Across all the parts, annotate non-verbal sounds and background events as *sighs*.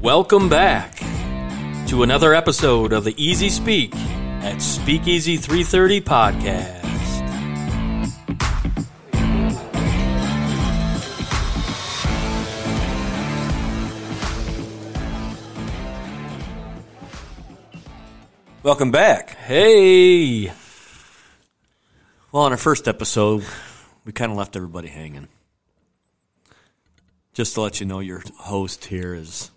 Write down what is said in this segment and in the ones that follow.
Welcome back to another episode of the Easy Speak at Speakeasy 330 podcast. Welcome back. Hey, Well, on our first episode, we kind of left everybody hanging. Just to let you know, your host here is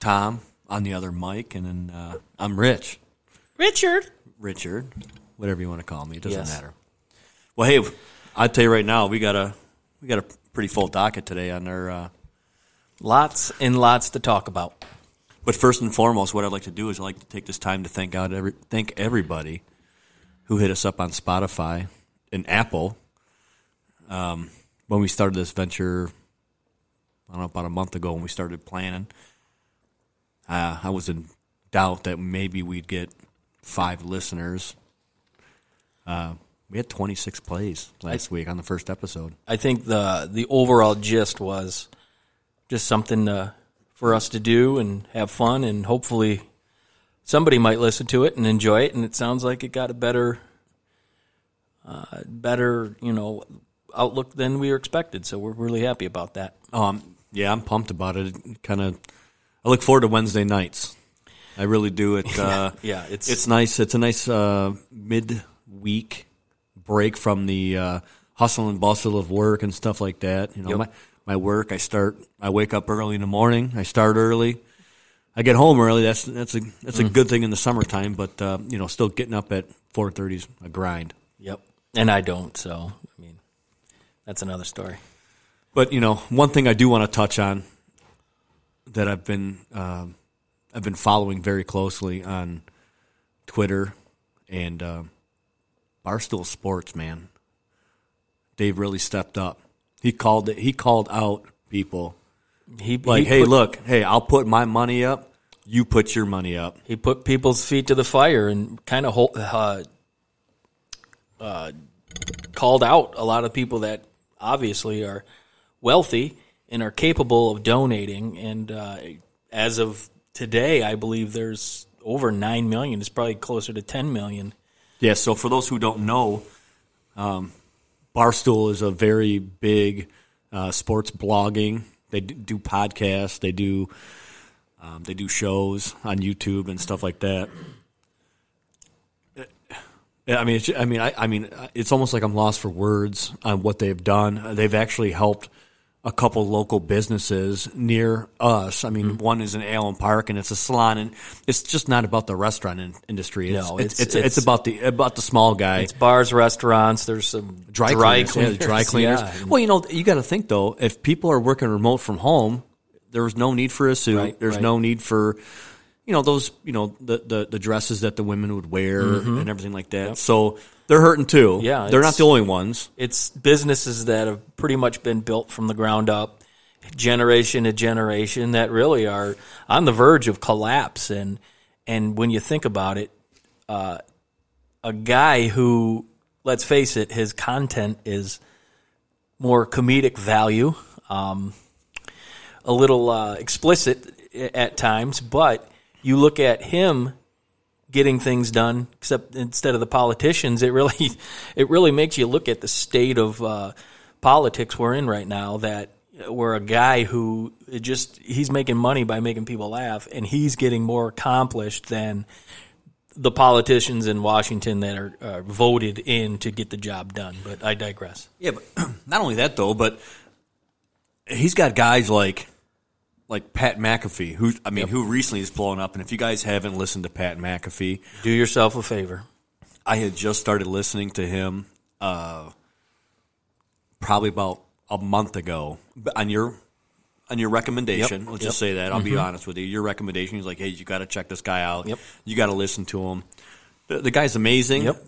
Tom on the other mic, and then uh, I'm Rich. Richard. Richard, whatever you want to call me, it doesn't Yes. matter. Well, hey, I'll tell you right now, we got a we got a pretty full docket today on our. Uh, Lots and lots to talk about. But first and foremost, what I'd like to do is I'd like to take this time to thank God, every thank everybody who hit us up on Spotify and Apple um, when we started this venture. I don't know about a month ago when we started planning. Uh, I was in doubt that maybe we'd get five listeners. Uh, we had 26 plays last week on the first episode. I think the the overall gist was just something uh, for us to do and have fun, and hopefully somebody might listen to it and enjoy it. And it sounds like it got a better, uh, better you know outlook than we were expected. So we're really happy about that. Um, yeah, I'm pumped about it. Kind of, I look forward to Wednesday nights. I really do. It. *laughs* Uh, Yeah, it's it's nice. It's a nice uh, mid-week break from the uh, hustle and bustle of work and stuff like that. You know, Yep. my my work. I start. I wake up early in the morning. I start early. I get home early. That's that's a that's Mm. a good thing in the summertime. But uh, you know, still getting up at four thirty is a grind. yep, and I don't. So I mean, that's another story. But you know, one thing I do want to touch on that I've been um, I've been following very closely on Twitter and um Barstool Sports. Man, they've really stepped up. He called it. He called out people He like, he "Hey, put- look, hey, I'll put my money up. You put your money up." he put people's feet to the fire and kind of uh, uh, called out a lot of people that obviously are wealthy and are capable of donating. And uh, as of today, I believe there's over nine million. It's probably closer to ten million. Yeah, so for those who don't know, um, Barstool is a very big uh, sports blogging. They do podcasts. They do um, they do shows on YouTube and stuff like that. I mean, I mean, I, I mean, it's almost like I'm lost for words on what they've done. They've actually helped a couple local businesses near us. I mean, Mm-hmm. one is in Allen Park, and it's a salon, and it's just not about the restaurant in, industry. It's, No, it's, it's- it's, it's, about the about the small guy. It's bars, restaurants. There's some dry, dry cleaners, cleaners. yeah, dry cleaners. Yeah. Well, you know, you got to think though. If people are working remote from home, there's no need for a suit. Right, there's right. no need for, you know, those you know the the, the dresses that the women would wear and everything like that. So they're hurting too. Yeah, they're not the only ones. it's businesses that have pretty much been built from the ground up generation to generation that really are on the verge of collapse and and when you think about it uh, a guy who let's face it his content is more comedic value um, a little uh, explicit at times but you look at him getting things done except instead of the politicians it really *laughs* it really makes you look at the state of uh, politics we're in right now that we're a guy who just he's making money by making people laugh and he's getting more accomplished than the politicians in Washington that are uh, voted in to get the job done. But I digress. Yeah, but *clears throat* not only that though, but he's got guys like like Pat McAfee, who I mean, who recently has blown up. And if you guys haven't listened to Pat McAfee, do yourself a favor I had just started listening to him uh, probably about a month ago on your on your recommendation. Yep, Let's yep. just say that. I'll be honest with you. Your recommendation is like, hey, you got to check this guy out. Yep. You got to listen to him. The, the guy's amazing. Yep.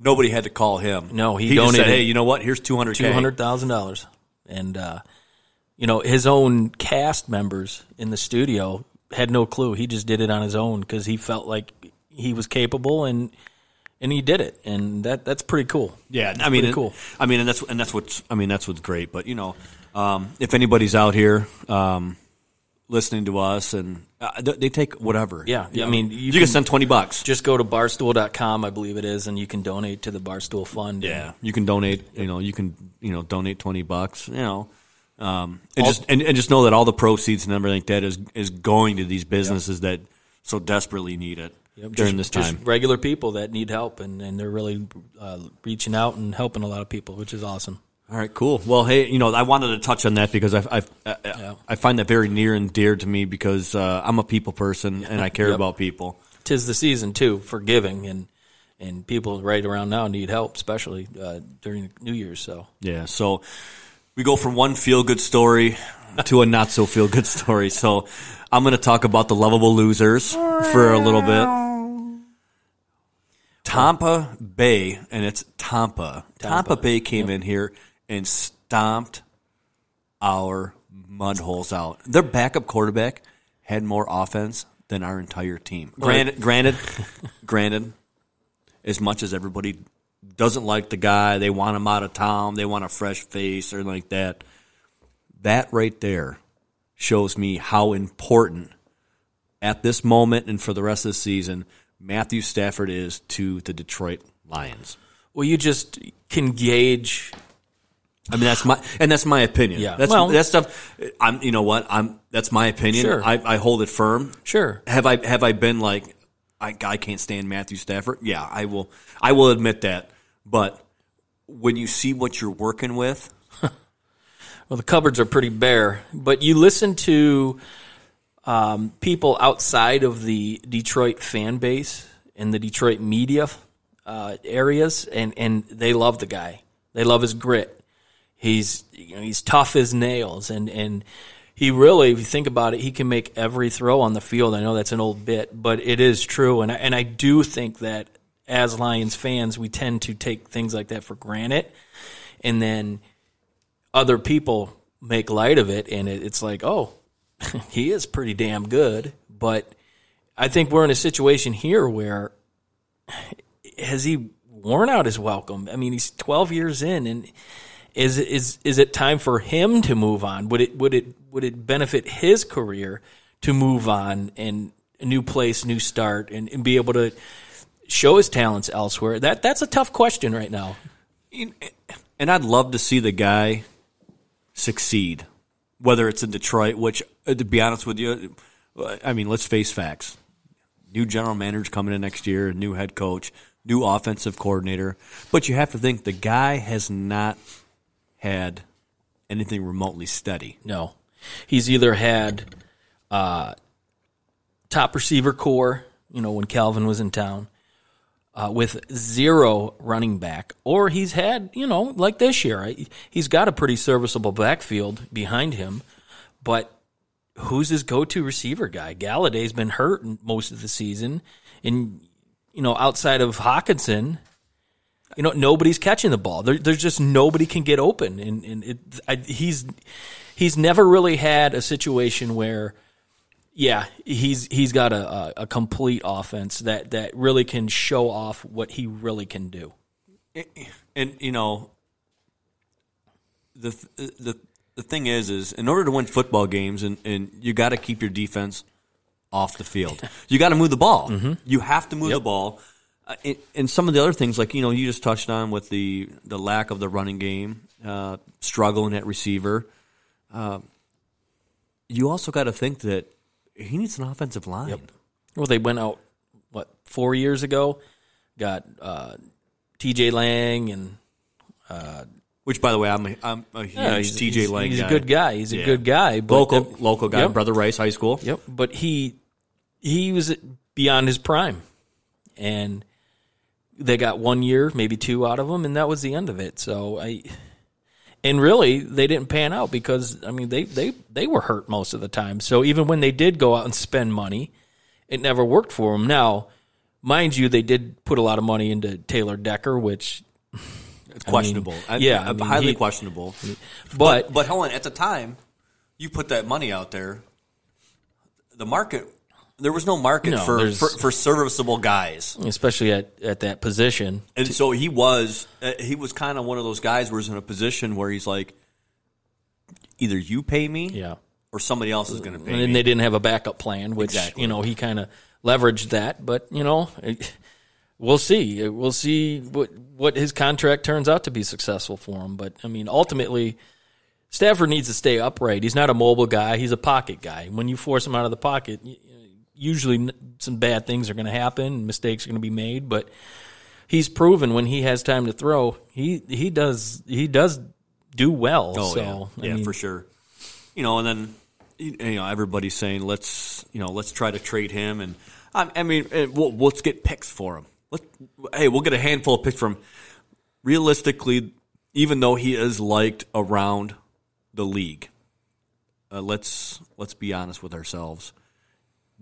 Nobody had to call him. No, he said, donated hey, you know what? Here's two hundred. two hundred thousand dollars, and uh, you know his own cast members in the studio had no clue. He just did it on his own because he felt like he was capable and and he did it, and that that's pretty cool. Yeah, It's I mean, and- cool. I mean, and that's and that's what's I mean that's what's great. But you know, um, if anybody's out here um, listening to us, and uh, they, take whatever. Yeah, You I mean, you you, can, can- send twenty bucks. Just go to barstool.com, I believe it is, and you can donate to the Barstool Fund. Yeah, you can donate. You know, you can you know donate twenty bucks. You know, um, and just and, and just know that all the proceeds and everything like that is is going to these businesses that so desperately need it Yep, during just- this time. Just regular people that need help, and, and they're really uh, reaching out and helping a lot of people, which is awesome. All right, cool. Well, hey, you know, I wanted to touch on that because I I, I, Yeah. I find that very near and dear to me because uh, I'm a people person and I care Yep. about people. Tis the season too for giving, and and people right around now need help, especially uh, during New Year's. So Yeah, so we go from one feel good story to a not so feel good story. So I'm going to talk about the lovable losers for a little bit. Tampa Bay, and it's Tampa. Tampa, Bay came in here and stomped our mud holes out. Their backup quarterback had more offense than our entire team. Granted, granted, *laughs* granted, as much as everybody doesn't like the guy, they want him out of town, they want a fresh face or like that. That right there shows me how important at this moment and for the rest of the season Matthew Stafford is to the Detroit Lions. well, you just can gauge. I mean that's my and that's my opinion. Yeah. that's Well- that stuff. I'm you know what I'm that's my opinion. Sure. I, I hold it firm. Sure, Have I have I been like I I can't stand Matthew Stafford? Yeah, I will I will admit that. But when you see what you're working with, *laughs* Well, the cupboards are pretty bare, but you listen to um, people outside of the Detroit fan base and the Detroit media uh, areas, and, and they love the guy. They love his grit. He's you know, he's tough as nails, and and he really, if you think about it, he can make every throw on the field. I know that's an old bit, but it is true, and I, and I do think that as Lions fans, we tend to take things like that for granted, and then other people make light of it, and it, it's like, oh, *laughs* he is pretty damn good. But I think we're in a situation here where has he worn out his welcome? I mean, he's 12 years in, and is is is it time for him to move on? Would it would it would it benefit his career to move on and a new place, new start, and, and be able to show his talents elsewhere? That that's a tough question right now. and I'd love to see the guy succeed, whether it's in Detroit. Which, uh, to be honest with you, I mean, let's face facts. New general manager coming in next year, new head coach, new offensive coordinator. But you have to think the guy has not had anything remotely steady. No, he's either had uh, top receiver core, you know, when Calvin was in town, uh, with zero running back, or he's had, you know, like this year, he's got a pretty serviceable backfield behind him, but who's his go-to receiver guy? Golladay's been hurt most of the season, and you know, outside of Hockenson, you know, nobody's catching the ball. There, there's just nobody can get open, and, and it, I, he's he's never really had a situation where, yeah, he's he's got a, a, a complete offense that that really can show off what he really can do. And you know, the the the thing is, is in order to win football games, and, and you got to keep your defense off the field. *laughs* You got to move the ball. You have to move the ball. Uh, and, and some of the other things, like you know, you just touched on with the the lack of the running game, uh, struggling at receiver. Uh, you also got to think that he needs an offensive line. Well, they went out what four years ago, got uh, T.J. Lang and Which, by the way, I'm a, I'm a huge Yeah, he's, TJ Lang He's guy. a good guy. He's a good guy. But local the- local guy, Yep. Brother Rice High School. Yep. But he he was beyond his prime, and they got one year, maybe two out of him, and that was the end of it. So I. And really, they didn't pan out because I mean they, they, they were hurt most of the time. So even when they did go out and spend money, it never worked for them. Now, mind you, they did put a lot of money into Taylor Decker, which It's questionable. I- yeah, I- I mean, highly he- questionable. but But hold on, at the time, you put that money out there. The market there was no market No, for, for for serviceable guys, especially at, at that position. and so he was uh, he was kind of one of those guys where he's in a position where he's like, either you pay me, Yeah. or somebody else is going to pay and me. they didn't have a backup plan, which Exactly. you know he kind of leveraged that. But you know, we'll see. We'll see what what his contract turns out to be successful for him. But I mean, ultimately, Stafford needs to stay upright. He's not a mobile guy. He's a pocket guy. When you force him out of the pocket, usually some bad things are going to happen. Mistakes are going to be made. But he's proven when he has time to throw, he he does he does do well. Oh so, yeah, yeah, mean, for sure. You know, and then you know everybody's saying let's you know let's try to trade him, and I, I mean eh, we'll, let's get picks for him. Let hey, we'll get a handful of picks from. Realistically, even though he is liked around the league, uh, let's let's be honest with ourselves.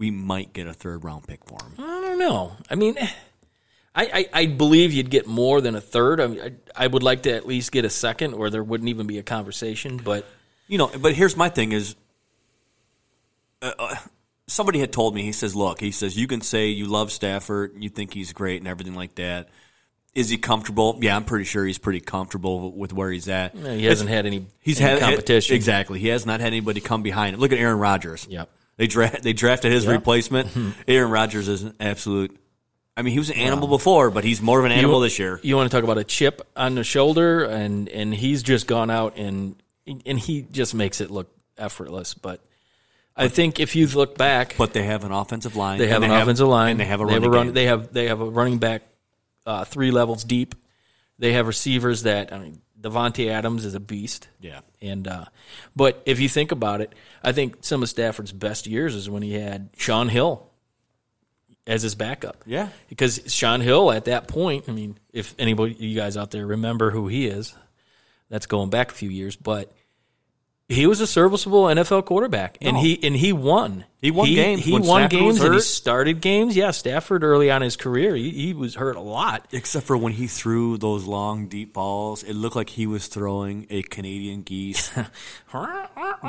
We might get a third round pick for him. I don't know. I mean, I, I, I believe you'd get more than a third. I, mean, I, I would like to at least get a second, or there wouldn't even be a conversation. But You know, but here's my thing: is uh, uh, somebody had told me. He says, "Look, he says you can say you love Stafford, you think he's great, and everything like that. Is he comfortable? Yeah, I'm pretty sure he's pretty comfortable with where he's at. eh, he hasn't had any, He's any had competition. exactly. He has not had anybody come behind him. Look at Aaron Rodgers. Yep. They dra- they drafted his Yeah. replacement. Aaron Rodgers is an absolute. I mean, he was an animal before, but he's more of an animal this year. You want to talk about a chip on the shoulder, and and he's just gone out and and he just makes it look effortless. But I think if you look back, But they have an offensive line. They have an offensive line. and they have a they running run, game. They have they have a running back uh, three levels deep. They have receivers that I mean, Davante Adams is a beast. Yeah. And uh, but if you think about it, I think some of Stafford's best years is when he had Shaun Hill as his backup. Yeah. Because Shaun Hill at that point, I mean, if anybody you guys out there remember who he is, that's going back a few years, but he was a serviceable NFL quarterback, and No. he and he won. He won games He when won Stafford games, and he started games. Yeah, Stafford early on in his career, he, he was hurt a lot. Except for when he threw those long, deep balls, it looked like he was throwing a Canadian geese *laughs*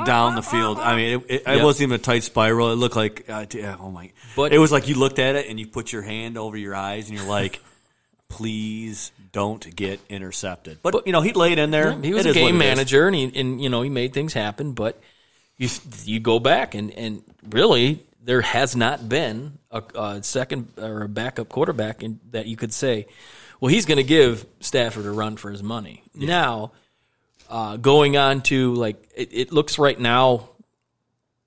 down the field. I mean, it, it, it Yep. wasn't even a tight spiral. It looked like, uh, oh my! But- it was like you looked at it and you put your hand over your eyes and you're like, please don't get intercepted. But, you know, he laid in there. He was It a game manager, and he and you know he made things happen. But you you go back and and really there has not been a, a second or a backup quarterback in, that you could say, well, he's going to give Stafford a run for his money. Now, uh, going on to like it, it looks right now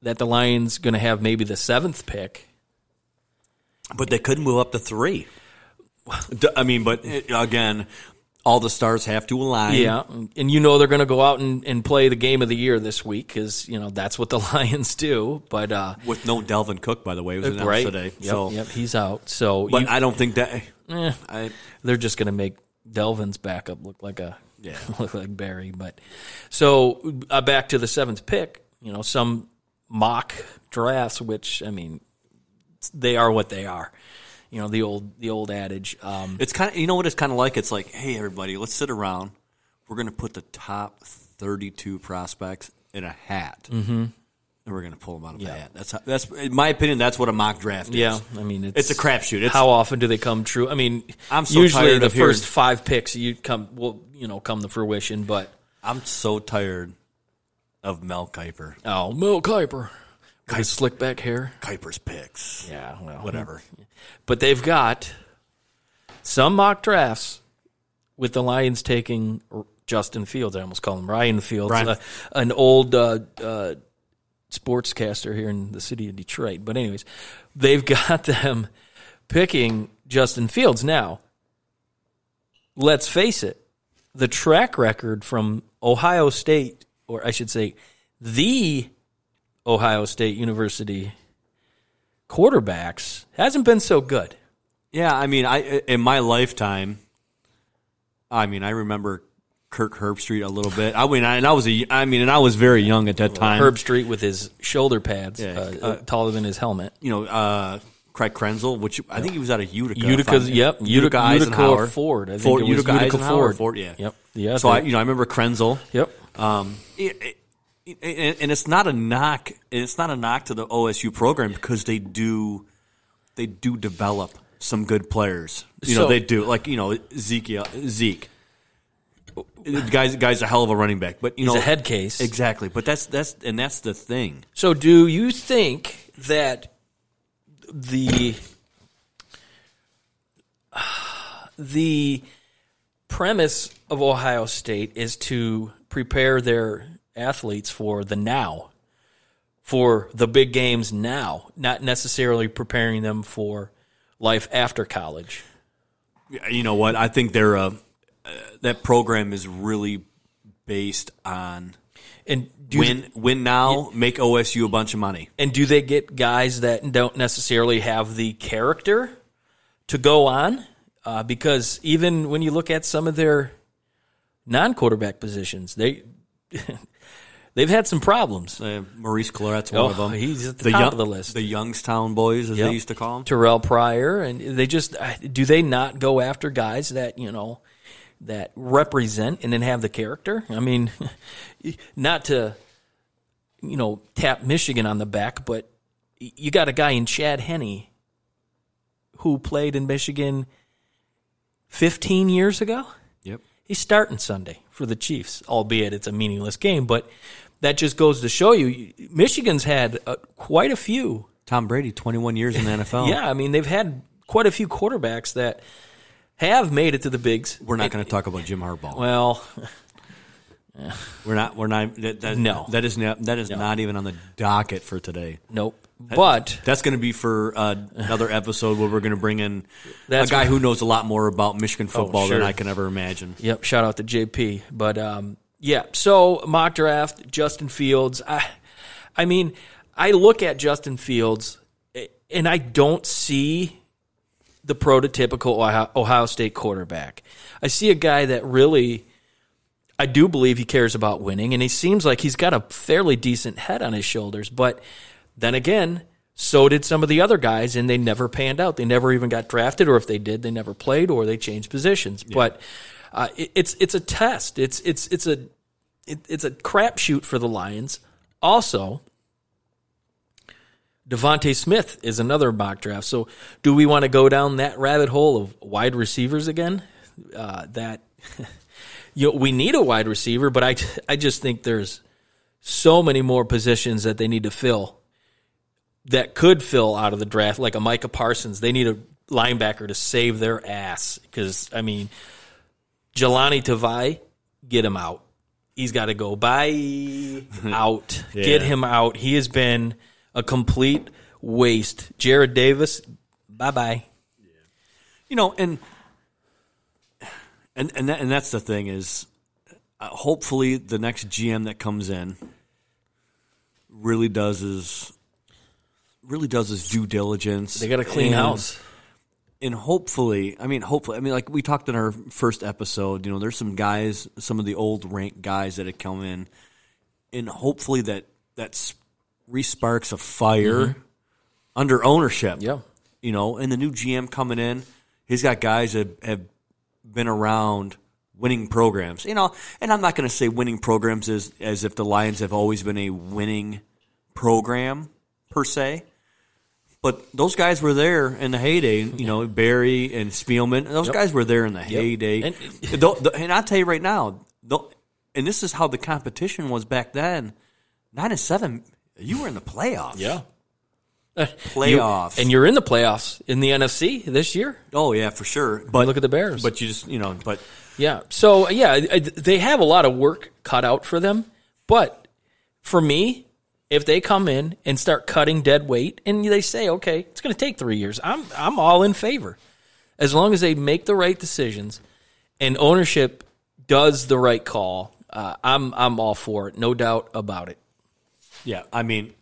that the Lions going to have maybe the seventh pick. But they could move up to three. *laughs* I mean, but again, all the stars have to align. Yeah, and you know they're going to go out and, and play the game of the year this week because you know that's what the *laughs* Lions do. But uh, With no Dalvin Cook, by the way, it was announced right, today. Yep, so, yep, he's out. So but you- I don't think that. eh, I, they're just going to make Dalvin's backup look like a Yeah. *laughs* look like Barry. But so uh, back to the seventh pick. You know, some mock drafts, which I mean, they are what they are. You know, the old the old adage. Um, It's kind of you know what it's kind of like. It's like, hey, everybody, let's sit around. We're going to put the top thirty-two prospects in a hat, mm-hmm. and we're going to pull them out of the hat. That's how, that's in my opinion. That's what a mock draft is. Yeah, I mean it's, It's a crapshoot. It's- how often do they come true? I mean, I'm so usually tired the hearing- first five picks you come will you know come to fruition, but I'm so tired of Mel Kiper. oh, Mel Kiper, with his slick back hair. Kiper's picks. Yeah, well, Whatever. But they've got some mock drafts with the Lions taking Justin Fields. I almost call him Ryan Fields, Ryan. uh, an old uh, uh, sportscaster here in the city of Detroit. But anyways, they've *laughs* got them picking Justin Fields. Now, let's face it, the track record from Ohio State, or I should say, the Ohio State University quarterbacks hasn't been so good. Yeah, I mean, I in my lifetime, I mean, I remember Kirk Herbstreit a little bit. I mean, I, and I was a, I mean, and I was very young at that time. Herbstreit with his shoulder pads Yeah, uh, uh, taller than his helmet. you know, uh, Craig Krenzel, which I think he was out of Utica. Utica, yep, Utica, Eisenhower. Utica Ford. I think Ford, it was Utica, Utica Eisenhower, Ford. Yeah. Yep. Yeah. So I, you know, I remember Krenzel. yep. Um, it, it- and, and it's not a knock. It's not a knock to the OSU program because they do, they do develop some good players. You know, So- they do. Like you know, Zeke, uh, Zeke, guys, guy's a hell of a running back. But you He's know, a head case. exactly. But that's that's and that's the thing. So, do you think that the *sighs* the premise of Ohio State is to prepare their athletes for the now, for the big games now, not necessarily preparing them for life after college? You know what? I think they're uh, uh, that program is really based on And do win win now, make OSU a bunch of money. And do they get guys that don't necessarily have the character to go on? Uh, because even when you look at some of their non-quarterback positions, they *laughs* they've had some problems. Uh, Maurice Clarett's one Oh, of them. he's at the top of the list. The Youngstown boys, as Yep. they used to call them. Terrell Pryor, and they just uh, do they not go after guys that you know that represent and then have the character? I mean, *laughs* not to you know tap Michigan on the back, but you got a guy in Chad Henne who played in Michigan 15 years ago. Yep. He's starting Sunday for the Chiefs, albeit it's a meaningless game, but that just goes to show you Michigan's had uh, quite a few Tom Brady, 21 years in the NFL. *laughs* yeah, I mean they've had quite a few quarterbacks that have made it to the bigs. We're not going to talk about Jim Harbaugh. Well, *laughs* we're not. We're not. That, that, No. that is not. That is not even on the docket for today. nope. But That's going to be for uh, another episode where we're going to bring in a guy who knows a lot more about Michigan football than sure. I can ever imagine. yep, shout out to JP. But um, yeah, so mock draft Justin Fields. I, I mean, I look at Justin Fields eh, and I don't see the prototypical Ohio, Ohio State quarterback. I see a guy that really I do believe he cares about winning, and he seems like he's got a fairly decent head on his shoulders. But then again, so did some of the other guys, and they never panned out. They never even got drafted, or if they did, they never played, or they changed positions. But uh, it, it's it's a test. It's it's it's a it, it's a crapshoot for the Lions. Also, DeVonta Smith is another mock draft. So, do we want to go down that rabbit hole of wide receivers again? Uh, that *laughs* you know, we need a wide receiver, but I *laughs* I just think there's so many more positions that they need to fill that could fill out of the draft, like a Micah Parsons. They need a linebacker to save their ass because I mean, Jahlani Tavai, get him out. He's got to go. Bye *laughs* out. Get him out. He has been a complete waste. Jarrad Davis, bye bye. You know, and and and that, and that's the thing is, uh, hopefully the next GM that comes in really does his really does his due diligence. They got a clean house. And hopefully, I mean, hopefully, I mean, like we talked in our first episode, you know, there's some guys, some of the old rank guys that have come in, and hopefully that that resparks a fire mm-hmm. under ownership. Yeah. you know, and the new GM coming in, he's got guys that have been around winning programs, you know, and I'm not going to say winning programs as as if the Lions have always been a winning program per se. But those guys were there in the heyday, you know, Barry and Spielman. Those guys were there in the heyday. And- And, Tho- tho- and I'll tell you right now, tho- and this is how the competition was back then. Nine and seven, you were in the playoffs. Yeah. Uh, playoffs. And you're in the playoffs in the NFC this year. oh yeah, for sure. But Look at the Bears. But you just you know, but Yeah. So yeah, I- I- they have a lot of work cut out for them. But for me, if they come in and start cutting dead weight, and they say, okay, it's going to take three years, I'm I'm all in favor, as long as they make the right decisions, and ownership does the right call. Uh, I'm I'm all for it, no doubt about it. yeah, I mean,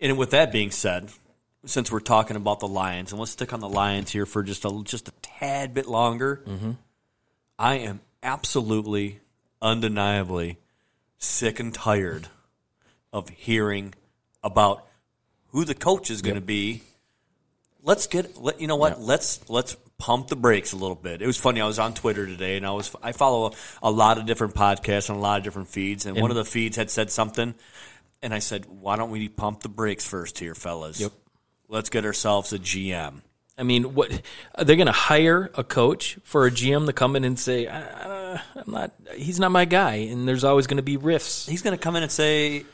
and with that being said, since we're talking about the Lions, and let's stick on the Lions here for just a just a tad bit longer, I am absolutely, undeniably sick and tired of hearing about who the coach is going to be. Let's get let you know what let's let's pump the brakes a little bit. It was funny. I was on Twitter today, and I was I follow a, a lot of different podcasts and a lot of different feeds, and, one of the feeds had said something, and I said, "Why don't we pump the brakes first here, fellas? Yep. Let's get ourselves a GM." I mean, what are they going to hire a coach for a GM to come in and say, uh, "I'm not, he's not my guy," and there's always going to be rifts. He's going to come in and say,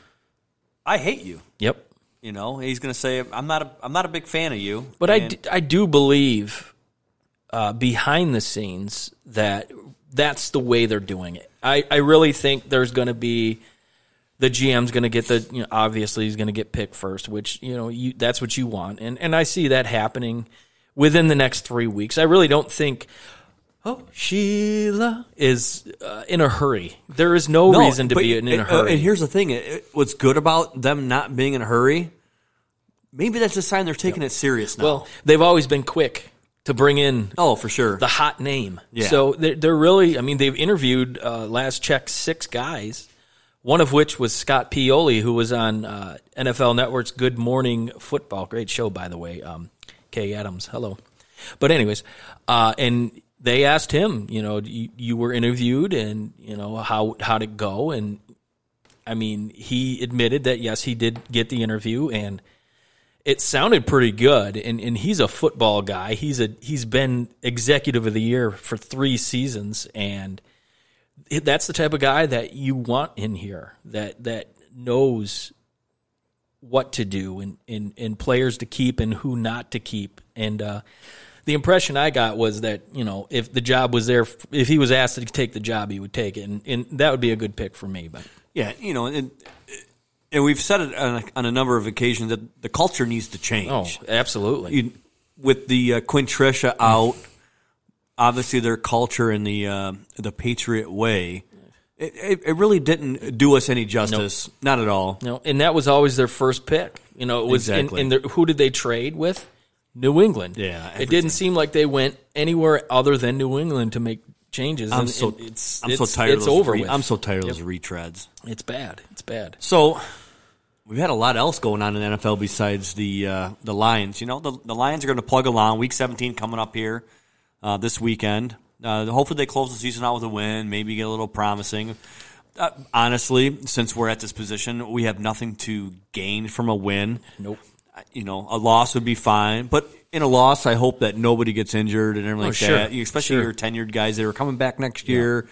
"I hate you." Yep. You know, he's going to say, "I'm not a I'm not a big fan of you." But I, d- I do believe uh, behind the scenes that that's the way they're doing it. I, I really think there's going to be the GM's going to get the you know, obviously he's going to get picked first, which you know you that's what you want, and and I see that happening within the next three weeks. I really don't think. Oh, Sheila is uh, in a hurry. There is no, reason to but- be in, in a uh, hurry. and here's the thing: it- what's good about them not being in a hurry? Maybe that's a sign they're taking it serious now. well, they've always been quick to bring in oh, for sure. the hot name. Yeah. So they're, they're really, I mean, they've interviewed uh, last check six guys, one of which was Scott Pioli, who was on uh, NFL Network's Good Morning Football. Great show, by the way. Um, Kay Adams, hello. But anyways, uh, and they asked him, you know, you, you were interviewed, and you know how how'd it go? And I mean, he admitted that yes, he did get the interview, and it sounded pretty good. And, and he's a football guy. He's a he's been executive of the year for three seasons and that's the type of guy that you want in here that that knows what to do and, and, and players to keep and who not to keep. And uh, the impression I got was that you know if the job was there if he was asked to take the job he would take it and, and that would be a good pick for me but yeah, you know, and, and we've said it on a, on a number of occasions that the culture needs to change. oh absolutely You- with the uh, Quintrisha out, obviously their culture and the uh, the Patriot way, it, it, really didn't do us any justice. Not at all. Know, and that was always their first pick. You know, it was Exactly. in, in their, who did they trade with? New England. Yeah, it didn't seem like they went anywhere other than New England to make changes. I'm and so it- it's I'm it's, so tired. It's of over re- with. I'm so tired of those retreads. It's bad. It's bad. So we've had a lot else going on in the NFL besides the uh, the Lions. You know, the, the Lions are going to plug along. Week 17 coming up here uh, this weekend. Uh, hopefully, they close the season out with a win. Maybe get a little promising. Uh, honestly, since we're at this position, we have nothing to gain from a win. Nope. You know, a loss would be fine, but in a loss, I hope that nobody gets injured and everything Oh, like sure. that. Especially Sure. your tenured guys that are coming back next year.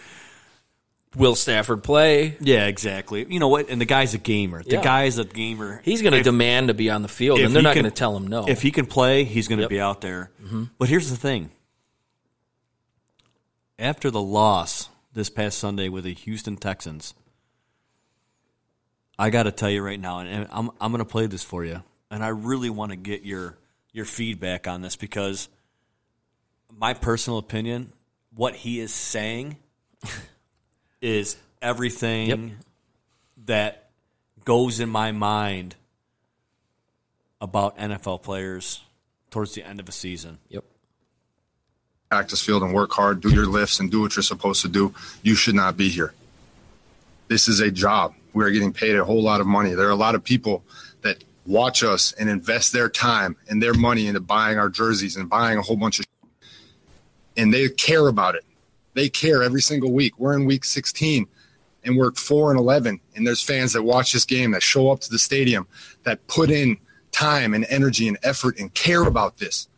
Will Stafford play? Yeah, exactly. You know what? And the guy's a gamer. The Yeah. guy's a gamer. He's going to demand to be on the field, and they're not going to tell him no. If he can play, he's going to Yep. Mm-hmm. be out there. But here's the thing: after the loss this past Sunday with the Houston Texans, I got to tell you right now, and I'm I'm going to play this for you, and I really want to get your your feedback on this because my personal opinion, what he is saying, *laughs* is everything Yep. that goes in my mind about NFL players towards the end of a season. yep. practice field and work hard, do your lifts, and do what you're supposed to do, you should not be here. This is a job. We are getting paid a whole lot of money. There are a lot of people that watch us and invest their time and their money into buying our jerseys and buying a whole bunch of and they care about it. They care every single week. We're in week 16 and we're 4 and 11 and there's fans that watch this game that show up to the stadium that put in time and energy and effort and care about this.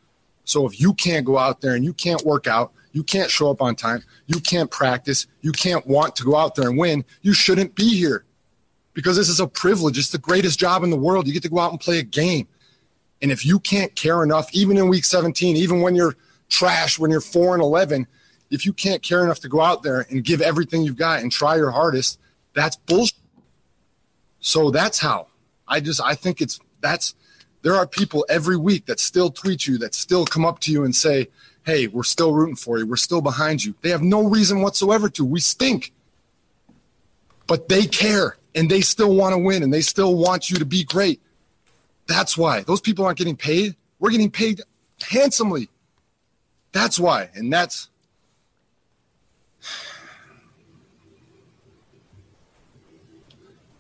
So if you can't go out there and you can't work out, you can't show up on time, you can't practice, you can't want to go out there and win, you shouldn't be here. Because this is a privilege. It's the greatest job in the world. You get to go out and play a game. And if you can't care enough, even in week 17, even when you're trash, when you're 4 and 11, if you can't care enough to go out there and give everything you've got and try your hardest, that's bullshit. So that's how. I just I think it's that's there are people every week that still tweet you, that still come up to you and say, Hey, we're still rooting for you. We're still behind you. They have no reason whatsoever to. We stink. But they care and they still want to win and they still want you to be great. That's why. Those people aren't getting paid. We're getting paid handsomely. That's why. And that's *sighs*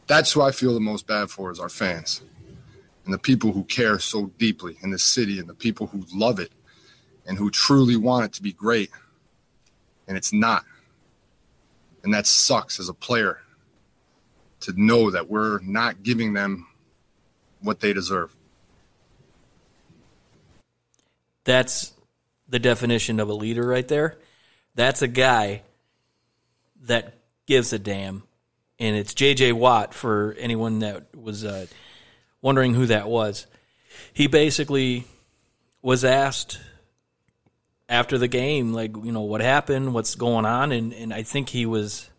that's who I feel the most bad for is our fans and the people who care so deeply in this city and the people who love it and who truly want it to be great, and it's not. And that sucks as a player to know that we're not giving them what they deserve. That's the definition of a leader right there. That's a guy that gives a damn. And it's JJ Watt for anyone that was uh, wondering who that was. He basically was asked after the game, like, you know, what happened, what's going on. And, and I think he was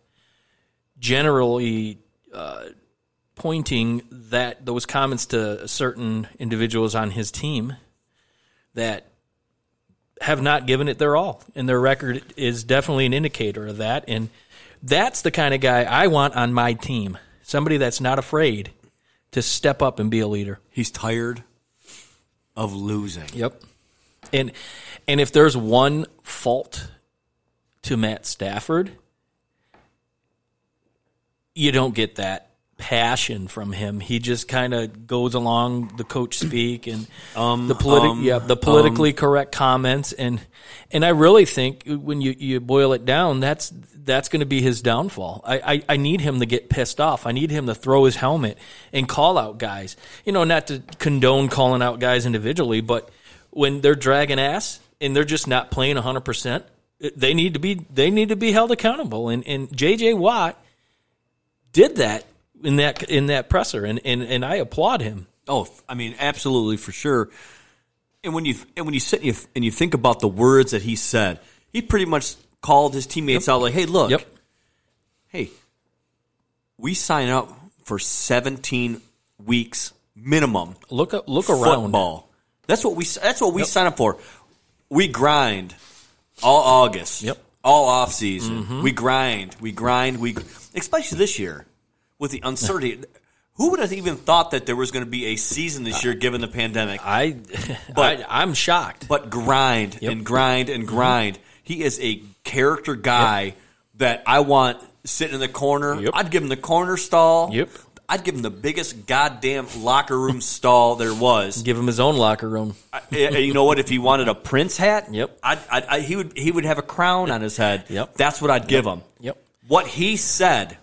generally uh, pointing that those comments to certain individuals on his team that have not given it their all, and their record is definitely an indicator of that. And that's the kind of guy I want on my team. Somebody that's not afraid to step up and be a leader. He's tired of losing. Yep. And and if there's one fault to Matt Stafford, you don't get that passion from him. He just kind of goes along the coach speak and *clears throat* Um, the politi- um, yeah, the politically correct comments and and I really think when you, you boil it down, that's that's going to be his downfall. I, I I need him to get pissed off. I need him to throw his helmet and call out guys. You know, not to condone calling out guys individually, but when they're dragging ass and they're just not playing 100%, they need to be they need to be held accountable and and JJ Watt did that in that in that presser and and, and I applaud him. Oh, I mean, absolutely for sure. And when you and when you sit and you, and you think about the words that he said, he pretty much called his teammates out like, "Hey, look, Yep. hey, we sign up for 17 weeks minimum Look up, look around. football. That's what we that's what we sign up for. We grind all August. Yep. All off season. Mm-hmm. We grind. We grind. We especially this year with the uncertainty. Who would have even thought that there was going to be a season this year given the pandemic? I, *laughs* But- I I'm shocked. But grind and grind and mm-hmm. grind. He is a character guy that I want sitting in the corner. Yep. I'd give him the corner stall. Yep. I'd give him the biggest goddamn locker room stall there was. *laughs* Give him his own locker room. I- you know what? If he wanted a Prince hat, Yep. I'd, I'd, I, he would he would have a crown on his head. Yep. That's what I'd give him. Yep. What he said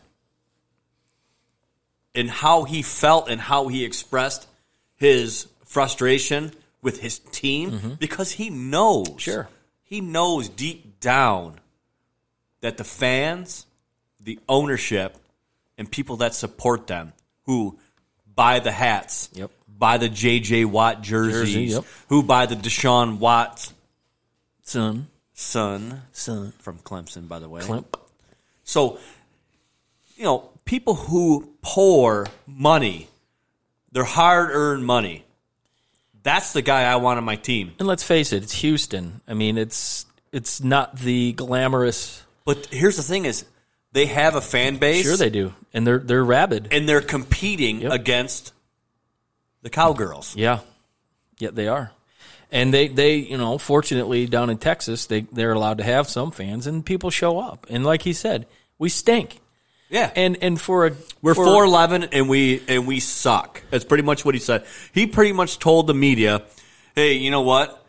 and how he felt and how he expressed his frustration with his team because he knows. Mm-hmm. Sure. He knows deep down that the fans, the ownership, and people that support them who buy the hats, Yep. buy the JJ Watt jerseys, Jersey, yep. who buy the Deshaun Watt Son, son son, from Clemson, by the way. Clemp. So, you know, people who pour money, their hard earned money, that's the guy I want on my team. And let's face it, it's Houston. I mean, it's it's not the glamorous. But here's the thing is they have a fan base. Sure, they do, and they're they're rabid. and they're competing Yep. against the cowgirls. Yeah, yeah, they are. And they, they, you know, fortunately down in Texas, they they're allowed to have some fans, and people show up. And like he said, we stink. Yeah. And and for a We're four eleven and we and we suck. That's pretty much what he said. He pretty much told the media, "Hey, you know what?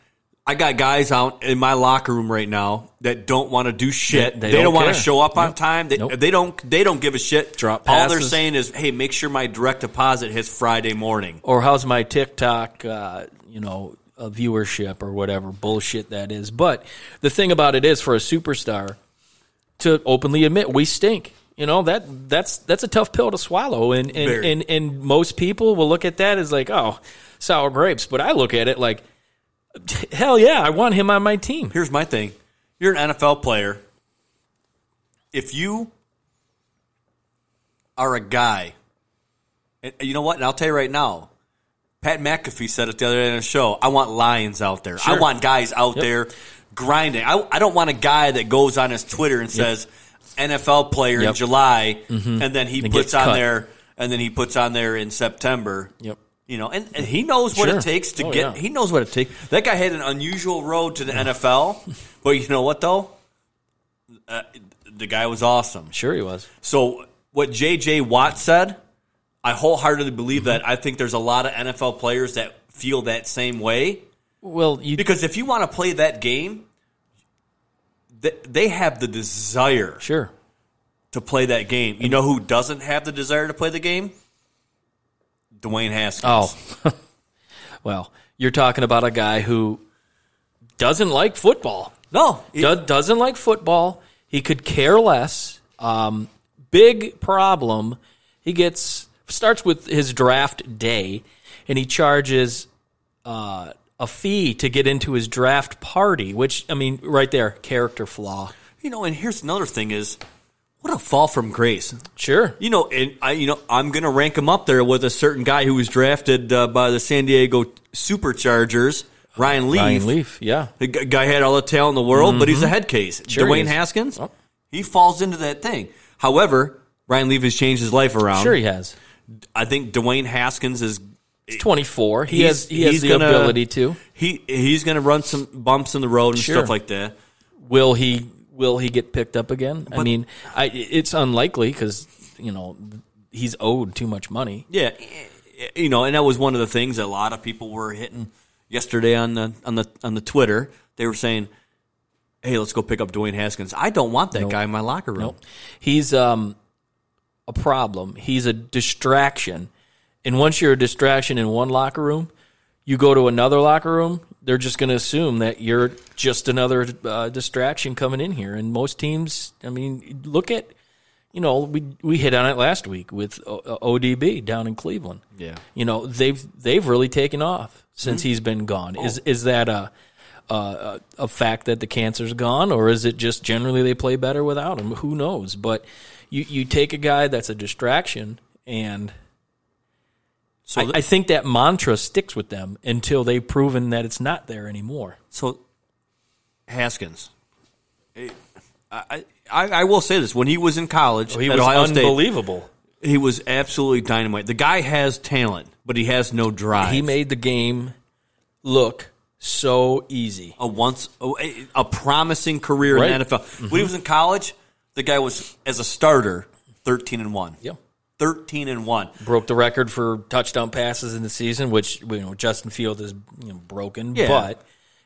I got guys out in my locker room right now that don't want to do shit. They- They, they don't, don't want to show up on time. They, Nope. they don't. They don't give a shit. Drop All they're saying is, "Hey, make sure my direct deposit hits Friday morning." or how's my TikTok, uh, you know, uh, viewership or whatever bullshit that is. But the thing about it is, for a superstar to openly admit we stink, you know that that's that's a tough pill to swallow, and and Very. and, and most people will look at that as like, oh, sour grapes. But I look at it like, hell yeah, I want him on my team. Here's my thing. You're an NFL player. If you are a guy, and you know what? And I'll tell you right now, Pat McAfee said it the other day on the show. I want lions out there. I want guys out there grinding. I, I don't want a guy that goes on his Twitter and says NFL player in Yep. July, mm-hmm. and then he And puts on cut. there, and then he puts on there in September. Yep. You know, and, and he knows what Sure. it takes to Oh, get. yeah. He knows what it takes. That guy had an unusual road to the NFL, *laughs* but you know what though? Uh, the guy was awesome. Sure, he was. So what J.J. Watt said, I wholeheartedly believe Mm-hmm. that. I think there's a lot of NFL players that feel that same way. Well, you Because if you want to play that game, th- they have the desire sure. to play that game. You know who doesn't have the desire to play the game? Dwayne Haskins. Oh, *laughs* well, you're talking about a guy who doesn't like football. no, it- Do- doesn't like football. He could care less. Um, big problem. He gets starts with his draft day, and he charges uh, a fee to get into his draft party. Which I mean, right there, character flaw. you know. And here's another thing: is what a fall from grace. Sure. You know, and I, you know, I'm going to rank him up there with a certain guy who was drafted uh, by the San Diego Superchargers, Ryan Leaf. Ryan Leaf. Yeah. The g- guy had all the talent in the world, but he's a head case. Mm-hmm. Sure Dwayne is. Haskins, Oh. he falls into that thing. However, Ryan Leaf has changed his life around. Sure, he has. I think Dwayne Haskins is He's 24. He has he has the gonna- ability to. he he's going to run some bumps in the road and Sure. stuff like that. Will he will he get picked up again? I mean, I, it's unlikely because you know he's owed too much money. Yeah, you know, and that was one of the things that a lot of people were hitting yesterday on the on the on the Twitter. They were saying, "Hey, let's go pick up Dwayne Haskins." I don't want that guy in my locker room. Nope. He's um, a problem. He's a distraction. And once you're a distraction in one locker room, you go to another locker room, they're just going to assume that you're just another uh, distraction coming in here. And most teams, I mean, look at, you know, we we hit on it last week with O- ODB down in Cleveland. Yeah. You know, they've they've really taken off since he's been gone. Is is that a a, a fact that the cancer's gone, or is it just generally they play better without him? Who knows? But you, you take a guy that's a distraction, and so I, th- I, think that mantra sticks with them until they've proven that it's not there anymore. So Haskins, I I, I will say this: when he was in college, oh, he was Ohio unbelievable. State, he was absolutely dynamite. The guy has talent, but he has no drive. He made the game look so easy. A once a, a promising career right. in NFL. Mm-hmm. When he mm-hmm. was in college, the guy was as a starter 13 and 1. Yep. 13 and 1. Broke the record for touchdown passes in the season, which you know Justin Field is you know, broken, yeah. but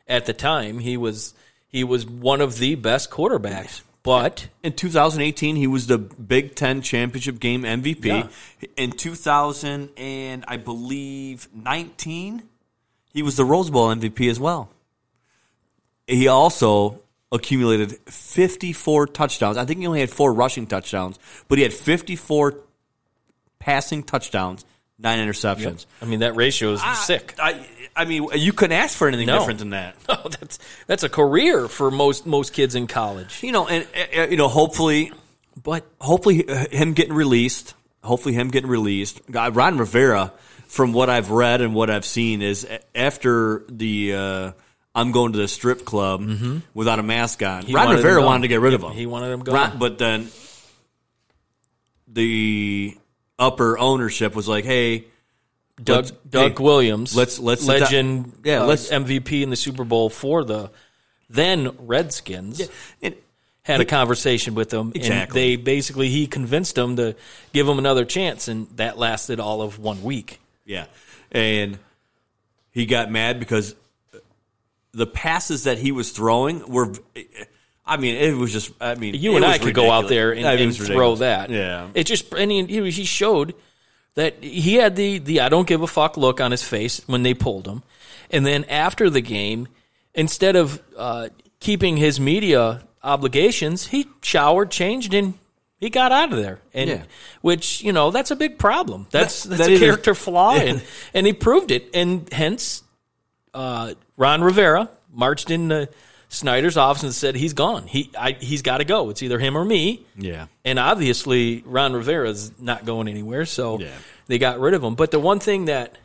at the time he was he was one of the best quarterbacks. But in 2018 he was the Big 10 championship game MVP. Yeah. In 2000 and I believe 19 he was the Rose Bowl MVP as well. He also accumulated 54 touchdowns. I think he only had 4 rushing touchdowns, but he had 54 passing touchdowns, nine interceptions. I mean that ratio is sick. I, I mean, you couldn't ask for anything No. different than that. *laughs* Oh, that's that's a career for most most kids in college. You know, and uh, you know, hopefully, But hopefully uh, him getting released. Hopefully him getting released. God, Ron Rivera, from what I've read and what I've seen, is after the. Uh, I'm going to the strip club without a mask on. Ron wanted Rivera wanted to get rid of him. He wanted him gone. Ron- but then the upper ownership was like, "Hey, Doug let's- Doug hey, Williams, let's- let's legend, Yeah, uh, let's- MVP in the Super Bowl for the then Redskins. and had a conversation with him, Exactly. and they basically he convinced him to give him another chance, and that lasted all of one week. Yeah. And he got mad because the passes that he was throwing were. I mean, it was just. I mean, You and I could go out there and, I mean, it and throw that. Yeah. it just and he, he showed that he had the the I don't give a fuck look on his face when they pulled him, and then after the game, instead of uh, keeping his media obligations, he showered, changed, and he got out of there. And Yeah. which you know that's a big problem. That's that's that a is character flaw, *laughs* Yeah. and and he proved it, and hence uh, Ron Rivera marched into Snyder's office and said he's gone. He I, he's got to go. It's either him or me. Yeah. And obviously Ron Rivera's not going anywhere, so Yeah. they got rid of him. But the one thing that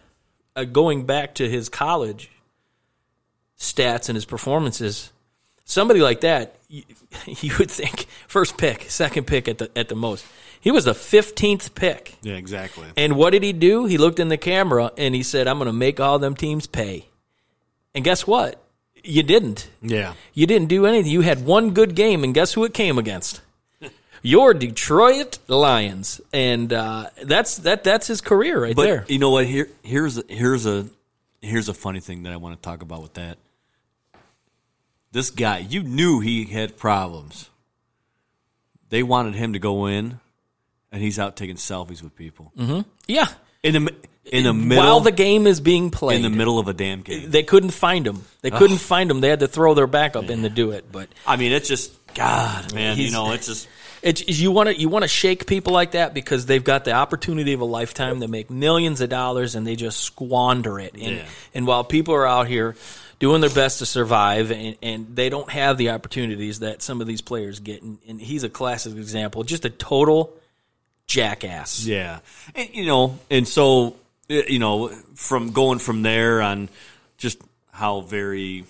uh, going back to his college stats and his performances, somebody like that, you, *laughs* you would think first pick, second pick at the at the most. He was the fifteenth pick. Yeah, exactly. And what did he do? He looked in the camera and he said, I'm going to make all them teams pay. And guess what? You didn't. Yeah. You didn't do anything. You had one good game, and guess who it came against? *laughs* Your Detroit Lions, and uh, that's that. That's his career right But there. you know what? Here, here's here's a here's a funny thing that I want to talk about with that. This guy, you knew he had problems. They wanted him to go in, and he's out taking selfies with people Mm-hmm. Yeah. In the in the middle While the game is being played. in the middle of a damn game. They couldn't find him. They couldn't find him. They had to throw their backup in to do it. But I mean, it's just God, man. You He's- know, it's just It's you want to you want to shake people like that because they've got the opportunity of a lifetime to make millions of dollars and they just squander it. And Yeah. and while people are out here doing their best to survive and, and they don't have the opportunities that some of these players get, and, and he's a classic example, just a total jackass. Yeah, and, you know, and so uh, you know, from going from there on, just how very.